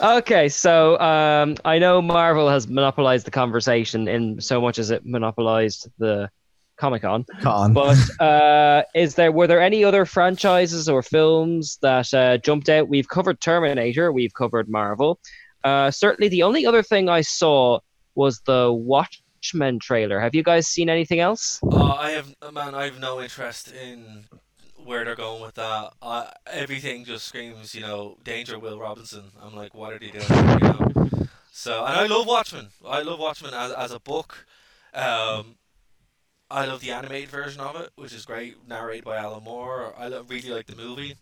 Okay, so um, I know Marvel has monopolized the conversation in so much as it monopolized the Comic Con. Con. But uh, is there were there any other franchises or films that uh, jumped out? We've covered Terminator, we've covered Marvel. Uh, certainly, the only other thing I saw was the Watchmen trailer. Have you guys seen anything else? Uh, I have man. I have no interest in where they're going with that. Uh, everything just screams, you know, danger. Will Robinson. I'm like, what are they doing? You know. So, and I love Watchmen. I love Watchmen as as a book. Um, I love the animated version of it, which is great, narrated by Alan Moore. I lo- really like the movie,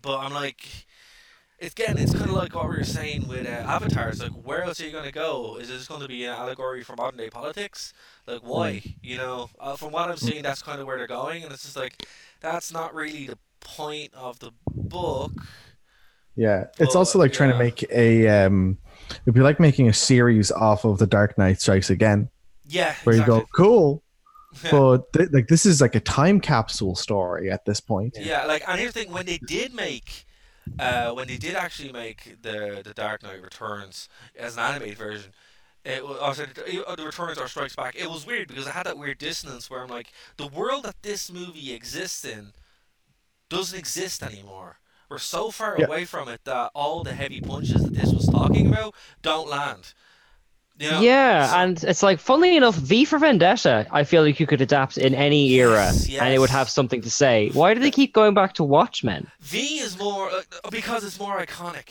but I'm like, again, it's kind of like what we were saying with uh, Avatar. It's like, where else are you going to go? Is this going to be an allegory for modern day politics? Like, why? You know, uh, from what I'm seeing, that's kind of where they're going, and it's just like, that's not really the point of the book. Yeah, it's Well, also like trying to make a. Um, it'd be like making a series off of The Dark Knight Strikes Again, Yeah, where exactly. you go, cool, but th- like this is like a time capsule story at this point. Yeah, like, and here's the thing: when they did make, uh, when they did actually make the the Dark Knight Returns as an animated version, it was the uh, the Returns or Strikes Back. It was weird because it had that weird dissonance where I'm like, the world that this movie exists in doesn't exist anymore. We're so far Yeah. away from it that all the heavy punches that this was talking about don't land. You know? yeah, So- and it's like, funnily enough, V for Vendetta, I feel like you could adapt in any era Yes, and it would have something to say. Why do they keep going back to Watchmen? V is more uh, because it's more iconic.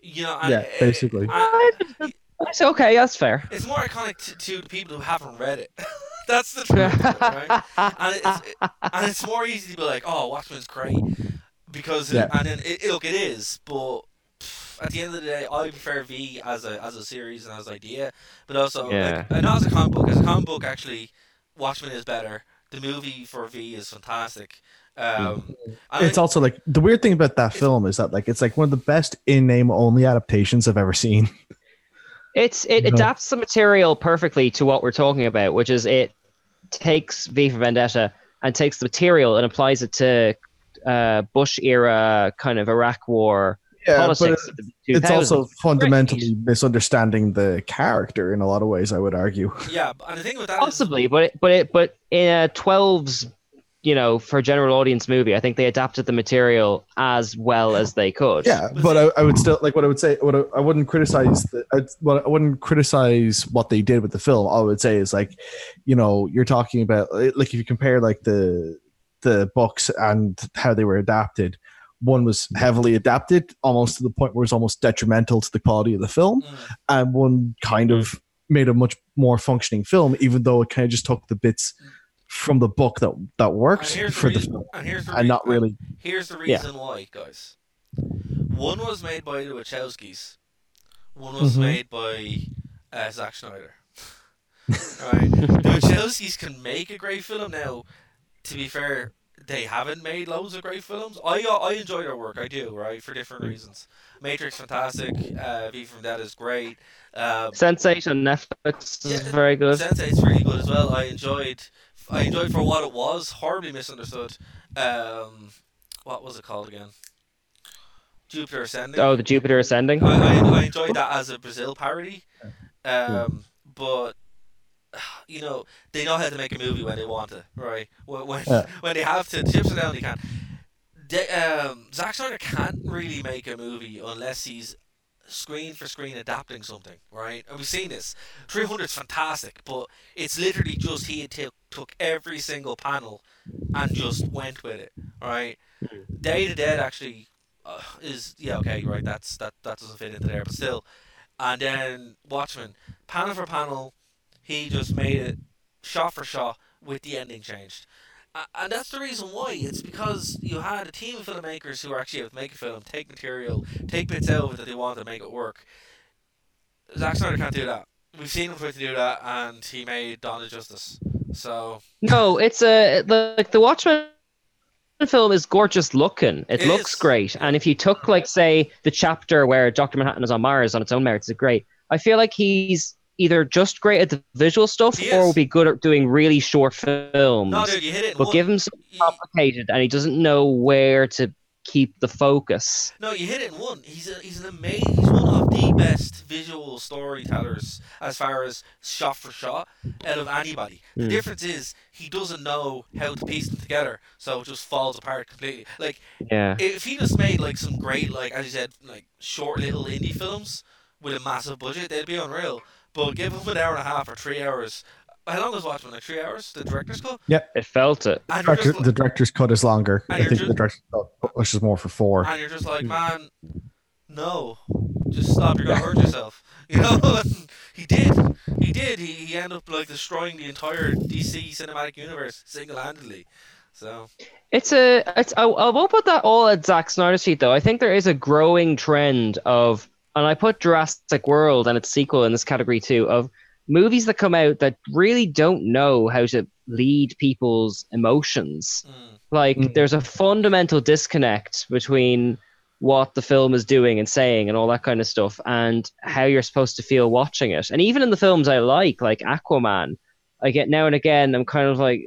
You know, and, Yeah, uh, basically. uh, That's okay, that's fair. it's more iconic to, to people who haven't read it. That's the truth, right? And it's, it, and it's more easy to be like, "Oh, Watchmen's great," because Yeah. and then it, look, it is, but pff, at the end of the day, I prefer V as a as a series and as an idea, but also Yeah. like, and not as a comic book. As a comic book, actually, Watchmen is better. The movie for V is fantastic. Um, It's I- also like the weird thing about that film is that like it's like one of the best in name only adaptations I've ever seen. It's it No. adapts the material perfectly to what we're talking about, which is it takes V for Vendetta and takes the material and applies it to uh, Bush era kind of Iraq war Yeah, but it- the it's also fundamentally misunderstanding the character in a lot of ways. I would argue. yeah, and the thing with that is- possibly, but it, but it but in a 12's you know for general audience movie, I think they adapted the material as well as they could. Yeah, but I, I would still like what I would say. What I, I wouldn't criticize. The, I, what I wouldn't criticize what they did with the film. All I would say is like, you know, you're talking about like if you compare like the the books and how they were adapted. One was heavily adapted, almost to the point where it's almost detrimental to the quality of the film, Mm. and one kind of made a much more functioning film, even though it kind of just took the bits from the book that that worked for the the film, and the and not really. Here's the Yeah. reason why, guys. One was made by the Wachowskis. One was Mhm. made by uh, Zack Snyder. right? The Wachowskis can make a great film now. To be fair, they haven't made loads of great films. I I enjoy their work. I do, right, for different reasons. Matrix, fantastic. Uh, V from Dead is great. Um, Sense8 on Netflix is Yeah, very good. Sense8's really good as well. I enjoyed. I enjoyed for what it was. Horribly misunderstood. Um, what was it called again? Jupiter Ascending. Oh, the Jupiter Ascending. I, I, I enjoyed that as a Brazil parody. Um, but you know they know how to make a movie when they want to, right? When when, Yeah. when they have to, chips are down. They can. They, um, Zack Snyder can't really make a movie unless he's screen for screen adapting something, right? And we've seen this. 300 is fantastic, but it's literally just he had took took every single panel and just went with it, right? Day to Dead actually uh, is yeah okay right that's that that doesn't fit into there but still, and then Watchmen panel for panel, he just made it shot for shot with the ending changed. A- And that's the reason why. It's because you had a team of filmmakers who are actually able to make a film, take material, take bits out of it that they want to make it work. Zack Snyder can't do that. We've seen him try to do that, and he made Dawn of Justice. So No, it's a like the Watchmen film is gorgeous looking. It, It looks is. great. And if you took like say the chapter where Doctor Manhattan is on Mars on its own merits, it's great. I feel like he's either just great at the visual stuff He or will be good at doing really short films. no, dude, you hit it. but one- give him something you- complicated and he doesn't know where to keep the focus. No, you hit it in one. He's a, he's an amazing. He's one of the best visual storytellers as far as shot for shot out of anybody. The Hmm. difference is he doesn't know how to piece them together, so it just falls apart completely. Like Yeah. if he just made like some great, like as you said, like short little indie films with a massive budget, they'd be unreal. But give him an hour and a half or three hours. How long was Watchmen? Like three hours? The director's cut. Yep. It felt it. And you're Director, just, the director's cut is longer. I think just- the director's cut pushes more for four. and you're just like, man, no, just stop. You're gonna hurt yourself. You know, he did. He did. He, he ended up like destroying the entire DC cinematic universe single-handedly. So It's a. It's. I, I won't put that all at Zack Snyder's feet though. I think there is a growing trend of, and I put Jurassic World and its sequel in this category too of movies that come out that really don't know how to lead people's emotions. mm, Like Mm. there's a fundamental disconnect between what the film is doing and saying and all that kind of stuff and how you're supposed to feel watching it. And even in the films I like, like Aquaman, I get now and again I'm kind of like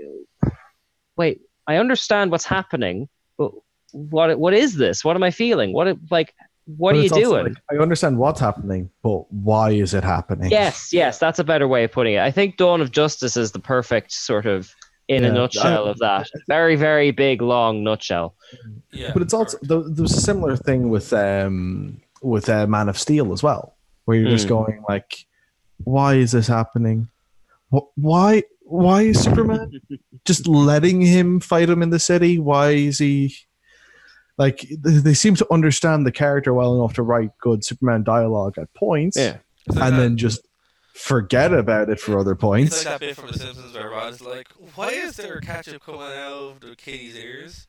wait, I understand what's happening, but what what is this? What am I feeling? What like what But are you doing? like, I understand what's happening, but why is it happening? Yes, yes, that's a better way of putting it. I think Dawn of Justice is the perfect sort of in a nutshell of that. Very, very big, long nutshell. yeah. But it's also correct. there, there was a similar thing with um with uh, Man of Steel as well, where you're just Mm. going like, why is this happening? Why why is Superman just letting him fight him in the city? Why is he like they they seem to understand the character well enough to write good Superman dialogue at points, Yeah. Like and that- then just forget about it for other It's points. like that bit from The Simpsons where Rod is like, "Why is there ketchup coming out of Katie's ears?"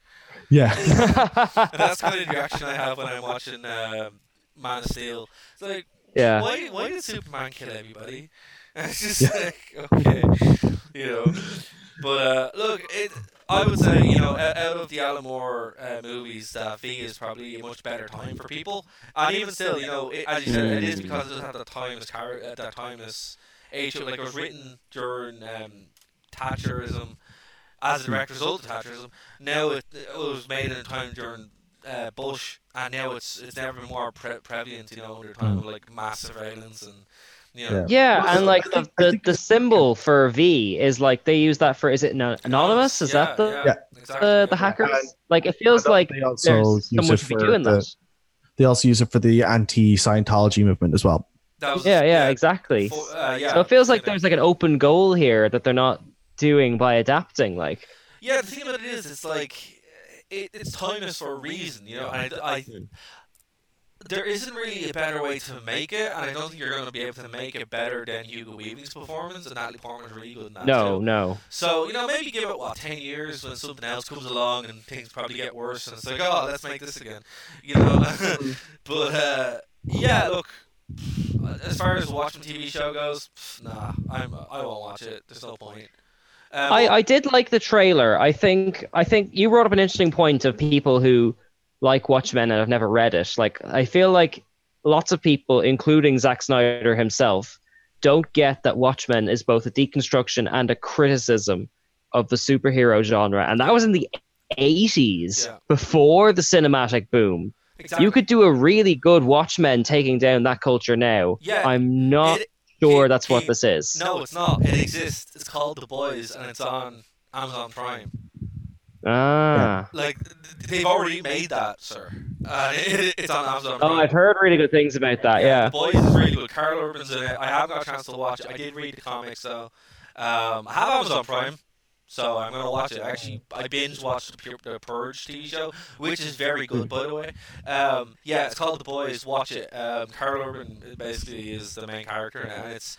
Yeah, that's kind of the reaction I have when I'm watching um, Man of Steel. It's like, Yeah. why why did Superman kill everybody? And it's just like, okay, you know. But uh, look, it. I would say you know out of the Alan Moore uh, movies, uh, V is probably a much better time for people. And even still, you know, it, as you said, it is because it doesn't have that timeless char- uh, that timeless age. Like it was written during um, Thatcherism as a direct result of Thatcherism. Now it, it was made in a time during uh, Bush, and now it's it's never been more pre- prevalent. You know, under time of like mass surveillance and you know. Yeah, Well, and like I the, the, the symbol for V is like they use that for is it anonymous? Is that the Yeah. exactly, the, the hackers? And- Like it feels like they also there's use someone it should be for doing the, that. they also use it for the anti-Scientology movement as well. Was, Yeah, yeah, exactly. For, uh, yeah. So it feels like there's like an open goal here that they're not doing by adapting. Like Yeah, the thing about it is, it's like it, it's timeless for a reason, you know. And I, I, there isn't really a better way to make it, and I don't think you're going to be able to make it better than Hugo Weaving's performance. And Natalie Portman's really good in that no, too. no. So you know, maybe give it what ten years when something else comes along and things probably get worse, and it's like, oh, let's make this again, you know. but uh, yeah, look, as far as Watchmen TV show goes, nah, I'm I won't watch it. There's no point. Um, I, I did like the trailer. I think I think you brought up an interesting point of people who like Watchmen and I've never read it. Like I feel like lots of people, including Zack Snyder himself, don't get that Watchmen is both a deconstruction and a criticism of the superhero genre, and that was in the 80s Yeah. before the cinematic boom. exactly. You could do a really good Watchmen taking down that culture now. Yeah, I'm not it- sure it- that's what it- this is. No, it's not. It exists. It's called The Boys, and it's on Amazon Prime. Ah. Like they've already made that, sir. Uh, it, it's on Amazon. Prime. Oh, I've heard really good things about that. Yeah. The Boys is really good. Karl Urban's in it. I haven't got a chance to watch it. I did read the comics though. Um, I have Amazon Prime, so I'm gonna watch it. Actually, I binge watched the, Purge TV show, which is very good, by the way. Um, yeah, it's called The Boys. Watch it. Um, Karl Urban basically is the main character, and it's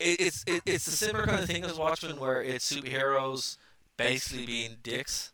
it's it's a similar kind of thing as Watchmen, where it's superheroes basically being dicks.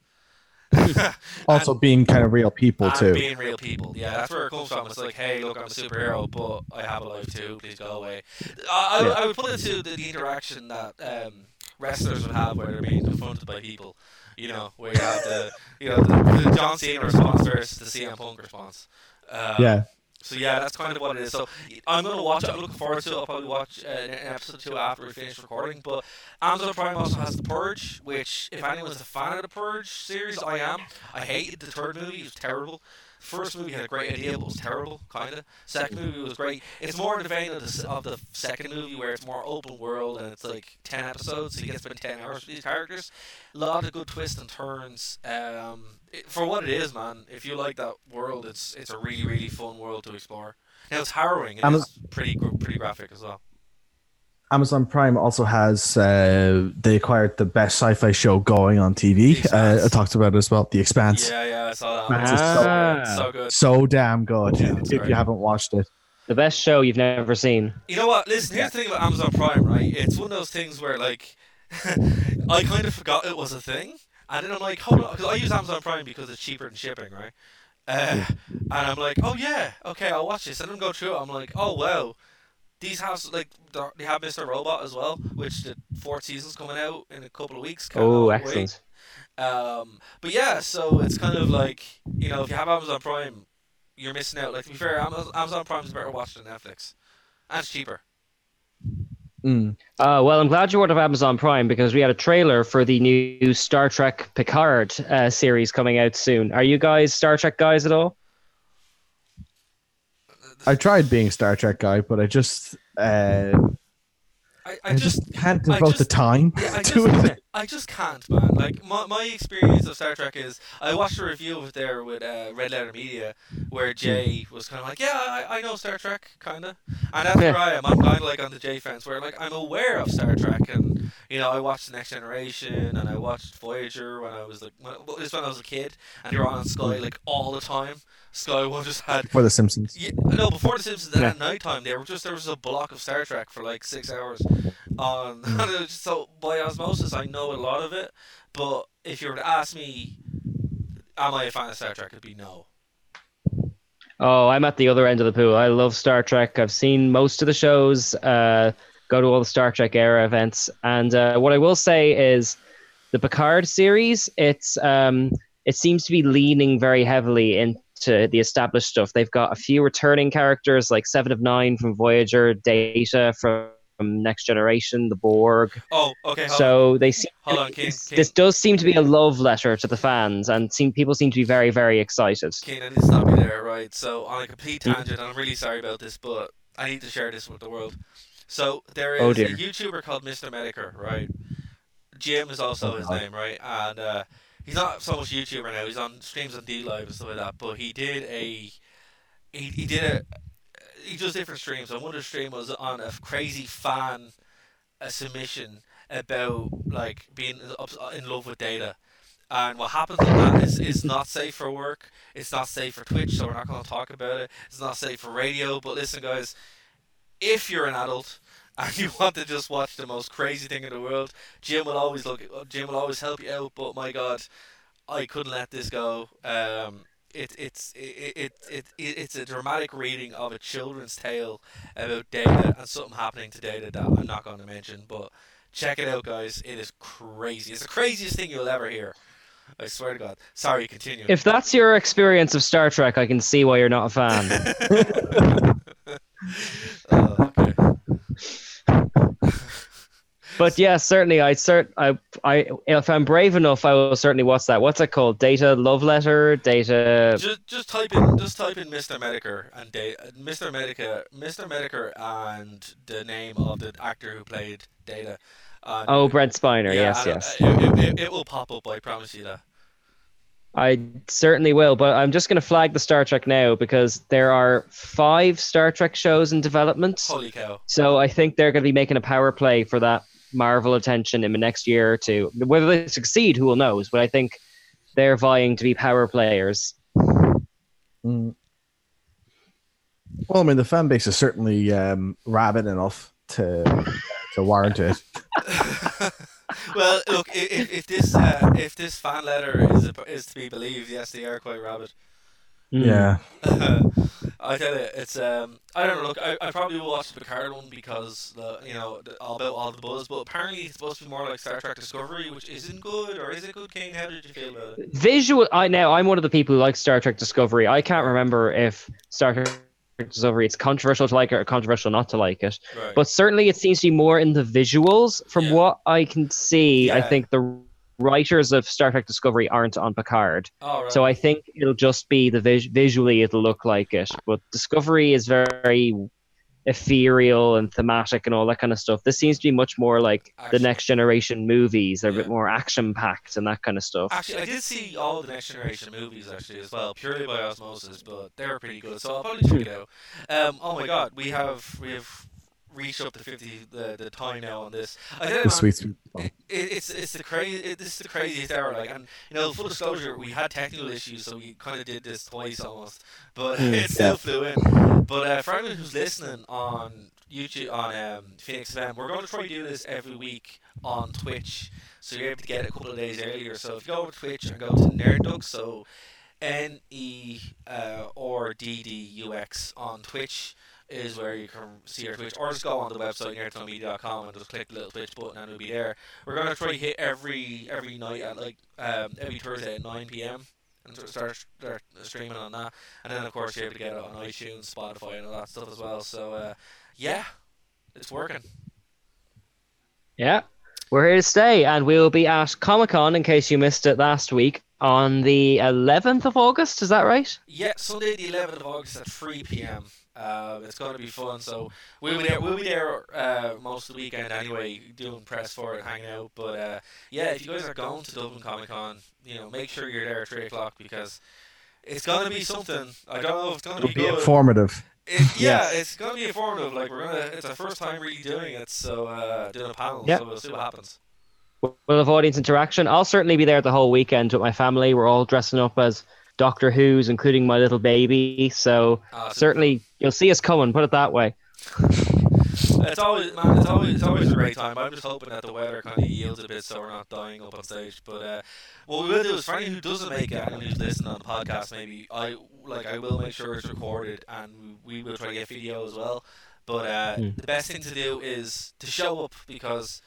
Also, being kind of real people and too. being real people. Yeah, that's where it comes from. It's like, hey, look, I'm a superhero, but I have a life too. Please go away. I, I, Yeah. I would put it to the, the interaction that um, wrestlers would have where they're being confronted by people. You know, where you have the, you know, the, the John Cena response versus the CM Punk response. Um, Yeah. So yeah, that's kind of what it is. So I'm gonna watch it. I'm looking forward to it. I'll probably watch uh, an episode two after we finish recording. But Amazon Prime also has The Purge, which if anyone's a fan of the Purge series, I am. I hated the third movie; it was terrible. First movie had a great idea, but was terrible, kind of. Second movie was great. It's more in the vein of the, of the second movie, where it's more open world and it's like ten episodes, so you get to spend ten hours with these characters. A lot of good twists and turns. Um, it, for what it is, man. If you like that world, it's it's a really really fun world to explore. Now it's harrowing. It Amaz- is pretty pretty graphic as well. Amazon Prime also has uh, they acquired the best sci-fi show going on TV. Uh, I talked about it as well. The Expanse. Yeah, yeah, I saw that. Man, one. it's It's so, Ah. good. so good. So damn good. Yeah, if great. you haven't watched it, The best show you've never seen. You know what? Listen, here's the thing about Amazon Prime, right? It's one of those things where like I kind of forgot it was a thing, and then I'm like, hold on, because I use Amazon Prime because it's cheaper than shipping, right? Uh, and I'm like, oh yeah, okay, I'll watch this. And then go through it. I'm like, oh wow, these have like they're- have Mr. Robot as well, which the fourth season's coming out in a couple of weeks. Oh, wait. excellent. Um, but yeah, so it's kind of like you know, if you have Amazon Prime, you're missing out. Like to be fair, Amazon, Amazon Prime is better watched than Netflix, and it's cheaper. Mm. Uh, well, I'm glad you brought up Amazon Prime because we had a trailer for the new Star Trek Picard uh, series coming out soon. Are you guys Star Trek guys at all? I tried being a Star Trek guy, but I just uh, I, I just can't I devote the time Yeah, I to just, it. I just can't, man. Like my, my experience of Star Trek is, I watched a review of it there with uh, Red Letter Media, where Jay was kind of like, yeah, I, I know Star Trek, kind of, and that's where I am. I'm kind of like on the Jay fence, where like I'm aware of Star Trek, and you know, I watched The Next Generation, and I watched Voyager when I was like, when, when I was a kid, and they were on Sky like all the time. Sky One just had For The Simpsons. yeah, no, before the Simpsons, Yeah. at night time, they were just there was a block of Star Trek for like six hours. On was just so by osmosis, I know a lot of it. But if you were to ask me, am I a fan of Star Trek? It'd be no. Oh, I'm at the other end of the pool. I love Star Trek. I've seen most of the shows, uh, go to all the Star Trek era events. And uh, what I will say is the Picard series, it's um, it seems to be leaning very heavily into the established stuff. They've got a few returning characters like Seven of Nine from Voyager, Data from Next Generation, the Borg. Oh, okay. Hold So they seem on, King, this, King. this does seem to be a love letter to the fans, and seem, people seem to be very, very excited. Kane, I need to stop you there, right? So on a complete tangent, I'm really sorry about this, but I need to share this with the world. So there is Oh, a. YouTuber called Mr. Metokur, right? Jim is also his name, right? And uh, he's not so much YouTuber now. He's on streams on D Live and stuff like that. But he did a, he, he did a, he does different streams. And one of the stream was on a crazy fan, a submission about like being in love with data. And what happens on that is it's not safe for work. It's not safe for Twitch, so we're not going to talk about it. It's not safe for radio. But listen, guys, if you're an adult and you want to just watch the most crazy thing in the world, Jim will always look. Jim will always help you out. But my God, I couldn't let this go. Um, it, it's it, it, it, it it's a dramatic reading of a children's tale about data and something happening to data that I'm not going to mention. But Check it out, guys. It is crazy. It's the craziest thing you'll ever hear. I swear to God. Sorry, continue. If that's your experience of Star Trek, I can see why you're not a fan. Oh, okay. But yeah, certainly, I cert, I, I, if I'm brave enough, I will certainly. What's that? What's it called? Data love letter. Data. just just type in just type in Mr. Metokur and da- Mr. Metokur Mr. Metokur and the name of the actor who played Data. And, Oh, Brent Spiner. yeah, yes, yes. uh, It, it, it will pop up. I promise you that. I certainly will, but I'm just going to flag the Star Trek now because there are five Star Trek shows in development. Holy cow! So I think they're going to be making a power play for that Marvel attention in the next year or two. Whether they succeed, who will knows? But I think they're vying to be power players. Mm. Well, I mean, the fan base is certainly um, rabid enough to to warrant it. well, look, if, if this uh, if this fan letter is is to be believed, yes, they are quite rabid. Mm. Yeah. I tell you, it's um, I don't know. Look, I, I probably will watch the Picard one because the you know the, all about all the buzz, but apparently it's supposed to be more like Star Trek Discovery, which isn't good, or is it good, Kane? How did you feel about it? Visual. I now I'm one of the people who like Star Trek Discovery. I can't remember if Star Trek Discovery it's controversial to like it or controversial not to like it. Right. But certainly it seems to be more in the visuals. From Yeah. what I can see, I think the writers of Star Trek Discovery aren't on Picard. All right. So I think it'll just be the vis- visually it'll look like it. But Discovery is very ethereal and thematic and all that kind of stuff. This seems to be much more like the next generation movies. They're a bit more action packed and that kind of stuff. Actually, I did see all the Next Generation movies actually as well, purely by osmosis, but they were pretty good. So I'll probably check it out. Um, oh my God, we have we have reached up to fifty the, the time now on this. I you, The sweet, sweet. it, it's it's the crazy it, this is the craziest hour like and you know full disclosure we had technical issues so we kind of did this twice almost but it still flew in but uh, for anyone who's listening on YouTube on um, Phoenix FM we're going to try to do this every week on Twitch so you're able to get it a couple of days earlier so if you go over to Twitch and go to Nerdux so N E uh, or D D U X on Twitch is where you can see our Twitch, or just go on the website nerdtomedia.com and just click the little Twitch button and it'll be there. We're gonna try to hit every every night at like um, every Thursday at 9 p.m. and start, start streaming on that. And then of course you're able to get it on iTunes, Spotify, and all that stuff as well. So uh, yeah, it's working. Yeah, we're here to stay, and we'll be at Comic Con in case you missed it last week on the 11th of August. Is that right? Yeah, Sunday the 11th of August at 3 p.m. Uh, it's going to be fun. So we'll be there. We'll be there uh, most of the weekend anyway, doing press for it, hanging out. But uh, yeah, if you guys are going to Dublin Comic Con, you know, make sure you're there at three o'clock because it's going to be something. I don't know if it's going to be It'll be good. informative. It, yeah, it's going to be informative. Like we're gonna, it's our first time really doing it. So uh, doing a panel. Yeah. So we'll see what happens. We'll have audience interaction. I'll certainly be there the whole weekend with my family. We're all dressing up as Doctor Who's, including my little baby. So Uh, so- certainly you'll see us coming. Put it that way. It's always, man. It's always, it's always a great time. I'm just hoping that the weather kind of yields a bit, so we're not dying up on stage. But uh, what we will do is, for anyone who doesn't make it and who's listening on the podcast, maybe I like I will make sure it's recorded, and we will try to get video as well. But uh, Hmm. the best thing to do is to show up because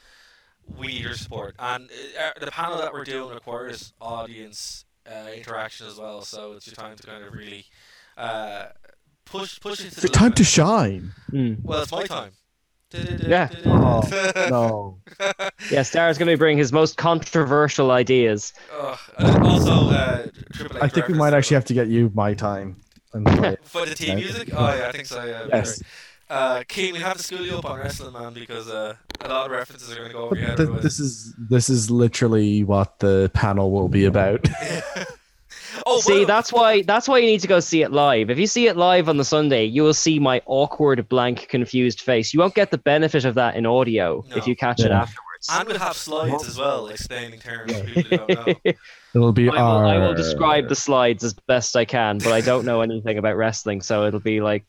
we need your support, and uh, the panel that we're doing requires audience uh, interaction as well. So it's your time to kind of really uh, push push it to It's the your time limit. to shine. Mm. Well, it's my time. Yeah. Oh, no. Yeah, Star's going to bring his most controversial ideas. Uh, also, uh, Triple H I think we might actually have to get you my time. And play for the team music. Oh yeah, I think so. Yeah. Yes. Uh, Keen, we have to school you up on wrestling, man, because uh, a lot of references are going to go over But your head. th- this is this is literally what the panel will be about. oh, see, well, that's why that's why you need to go see it live. If you see it live on the Sunday, you will see my awkward, blank, confused face. You won't get the benefit of that in audio No. if you catch it Yeah. afterwards. and we'll have slides as well, explaining terms for people who don't know. It'll be I will, I will describe the slides as best I can, but I don't know anything about wrestling, so it'll be like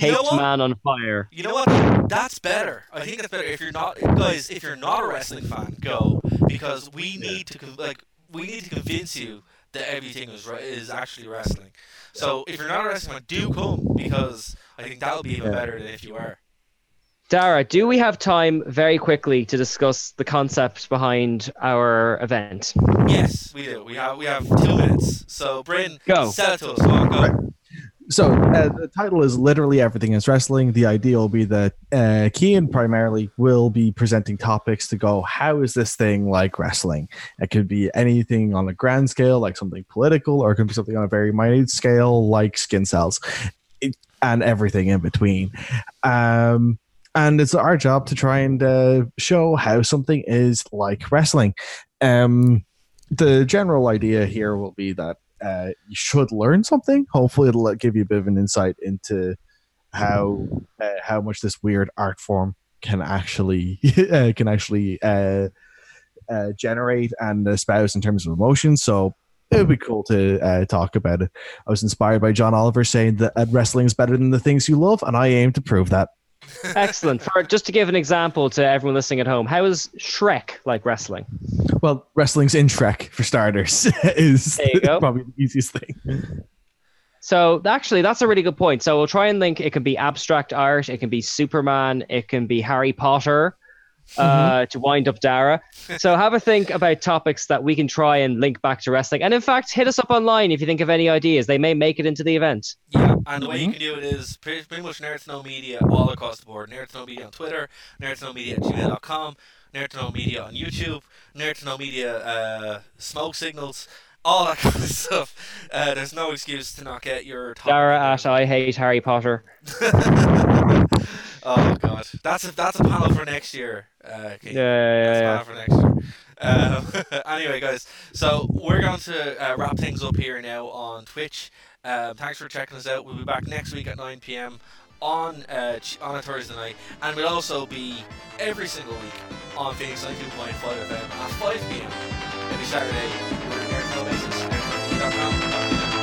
You know Man on fire. You know what? That's better. I think that's better. If you're not, guys, if you're not a wrestling fan, go because we need to like we need to convince you that everything is is actually wrestling. So if you're not a wrestling fan, do come because I think that'll be even Yeah. better than if you are. Dara, do we have time very quickly to discuss the concept behind our event? Yes, we do. We have we have two minutes. So, Bryn, Go. sell it to us. Go on, go. So uh, the title is literally everything is wrestling. The idea will be that uh, Kean primarily will be presenting topics to go. How is this thing like wrestling? It could be anything on a grand scale, like something political, or it could be something on a very minute scale, like skin cells, it, and everything in between. Um, and it's our job to try and uh, show how something is like wrestling. Um, the general idea here will be that uh, you should learn something. Hopefully, it'll uh, give you a bit of an insight into how uh, how much this weird art form can actually uh, can actually uh, uh, generate and espouse in terms of emotions. So it would be cool to uh, talk about it. I was inspired by John Oliver saying that wrestling is better than the things you love, and I aim to prove that. Excellent. For just to give an example to everyone listening at home, how is Shrek like wrestling? Well, wrestling's in Shrek for starters is There you go. probably the easiest thing. So actually, that's a really good point. So we'll try and link. It can be abstract art. It can be Superman. It can be Harry Potter. Uh, to wind up Dara. So have a think about topics that we can try and link back to wrestling. And in fact, hit us up online if you think of any ideas. They may make it into the event. Yeah, and the way you can do it is pretty, pretty much Nerds Know Media all across the board. Nerds Know Media on Twitter, Nerds Know Media at gmail.com, Nerds Know Media on YouTube, Nerds Know Media uh, smoke signals, all that kind of stuff. Uh, there's no excuse to not get your Dara I hate Harry Potter. oh god, that's a that's a panel for next year. Uh, Keith. Yeah, yeah, That's a yeah. panel for next year. Um, anyway, guys, so we're going to uh, wrap things up here now on Twitch. Um, thanks for checking us out. We'll be back next week at 9 p.m. on uh, on a Thursday night, and we'll also be every single week on Phoenix 92.5 FM at 5 p.m. every Saturday Thank you.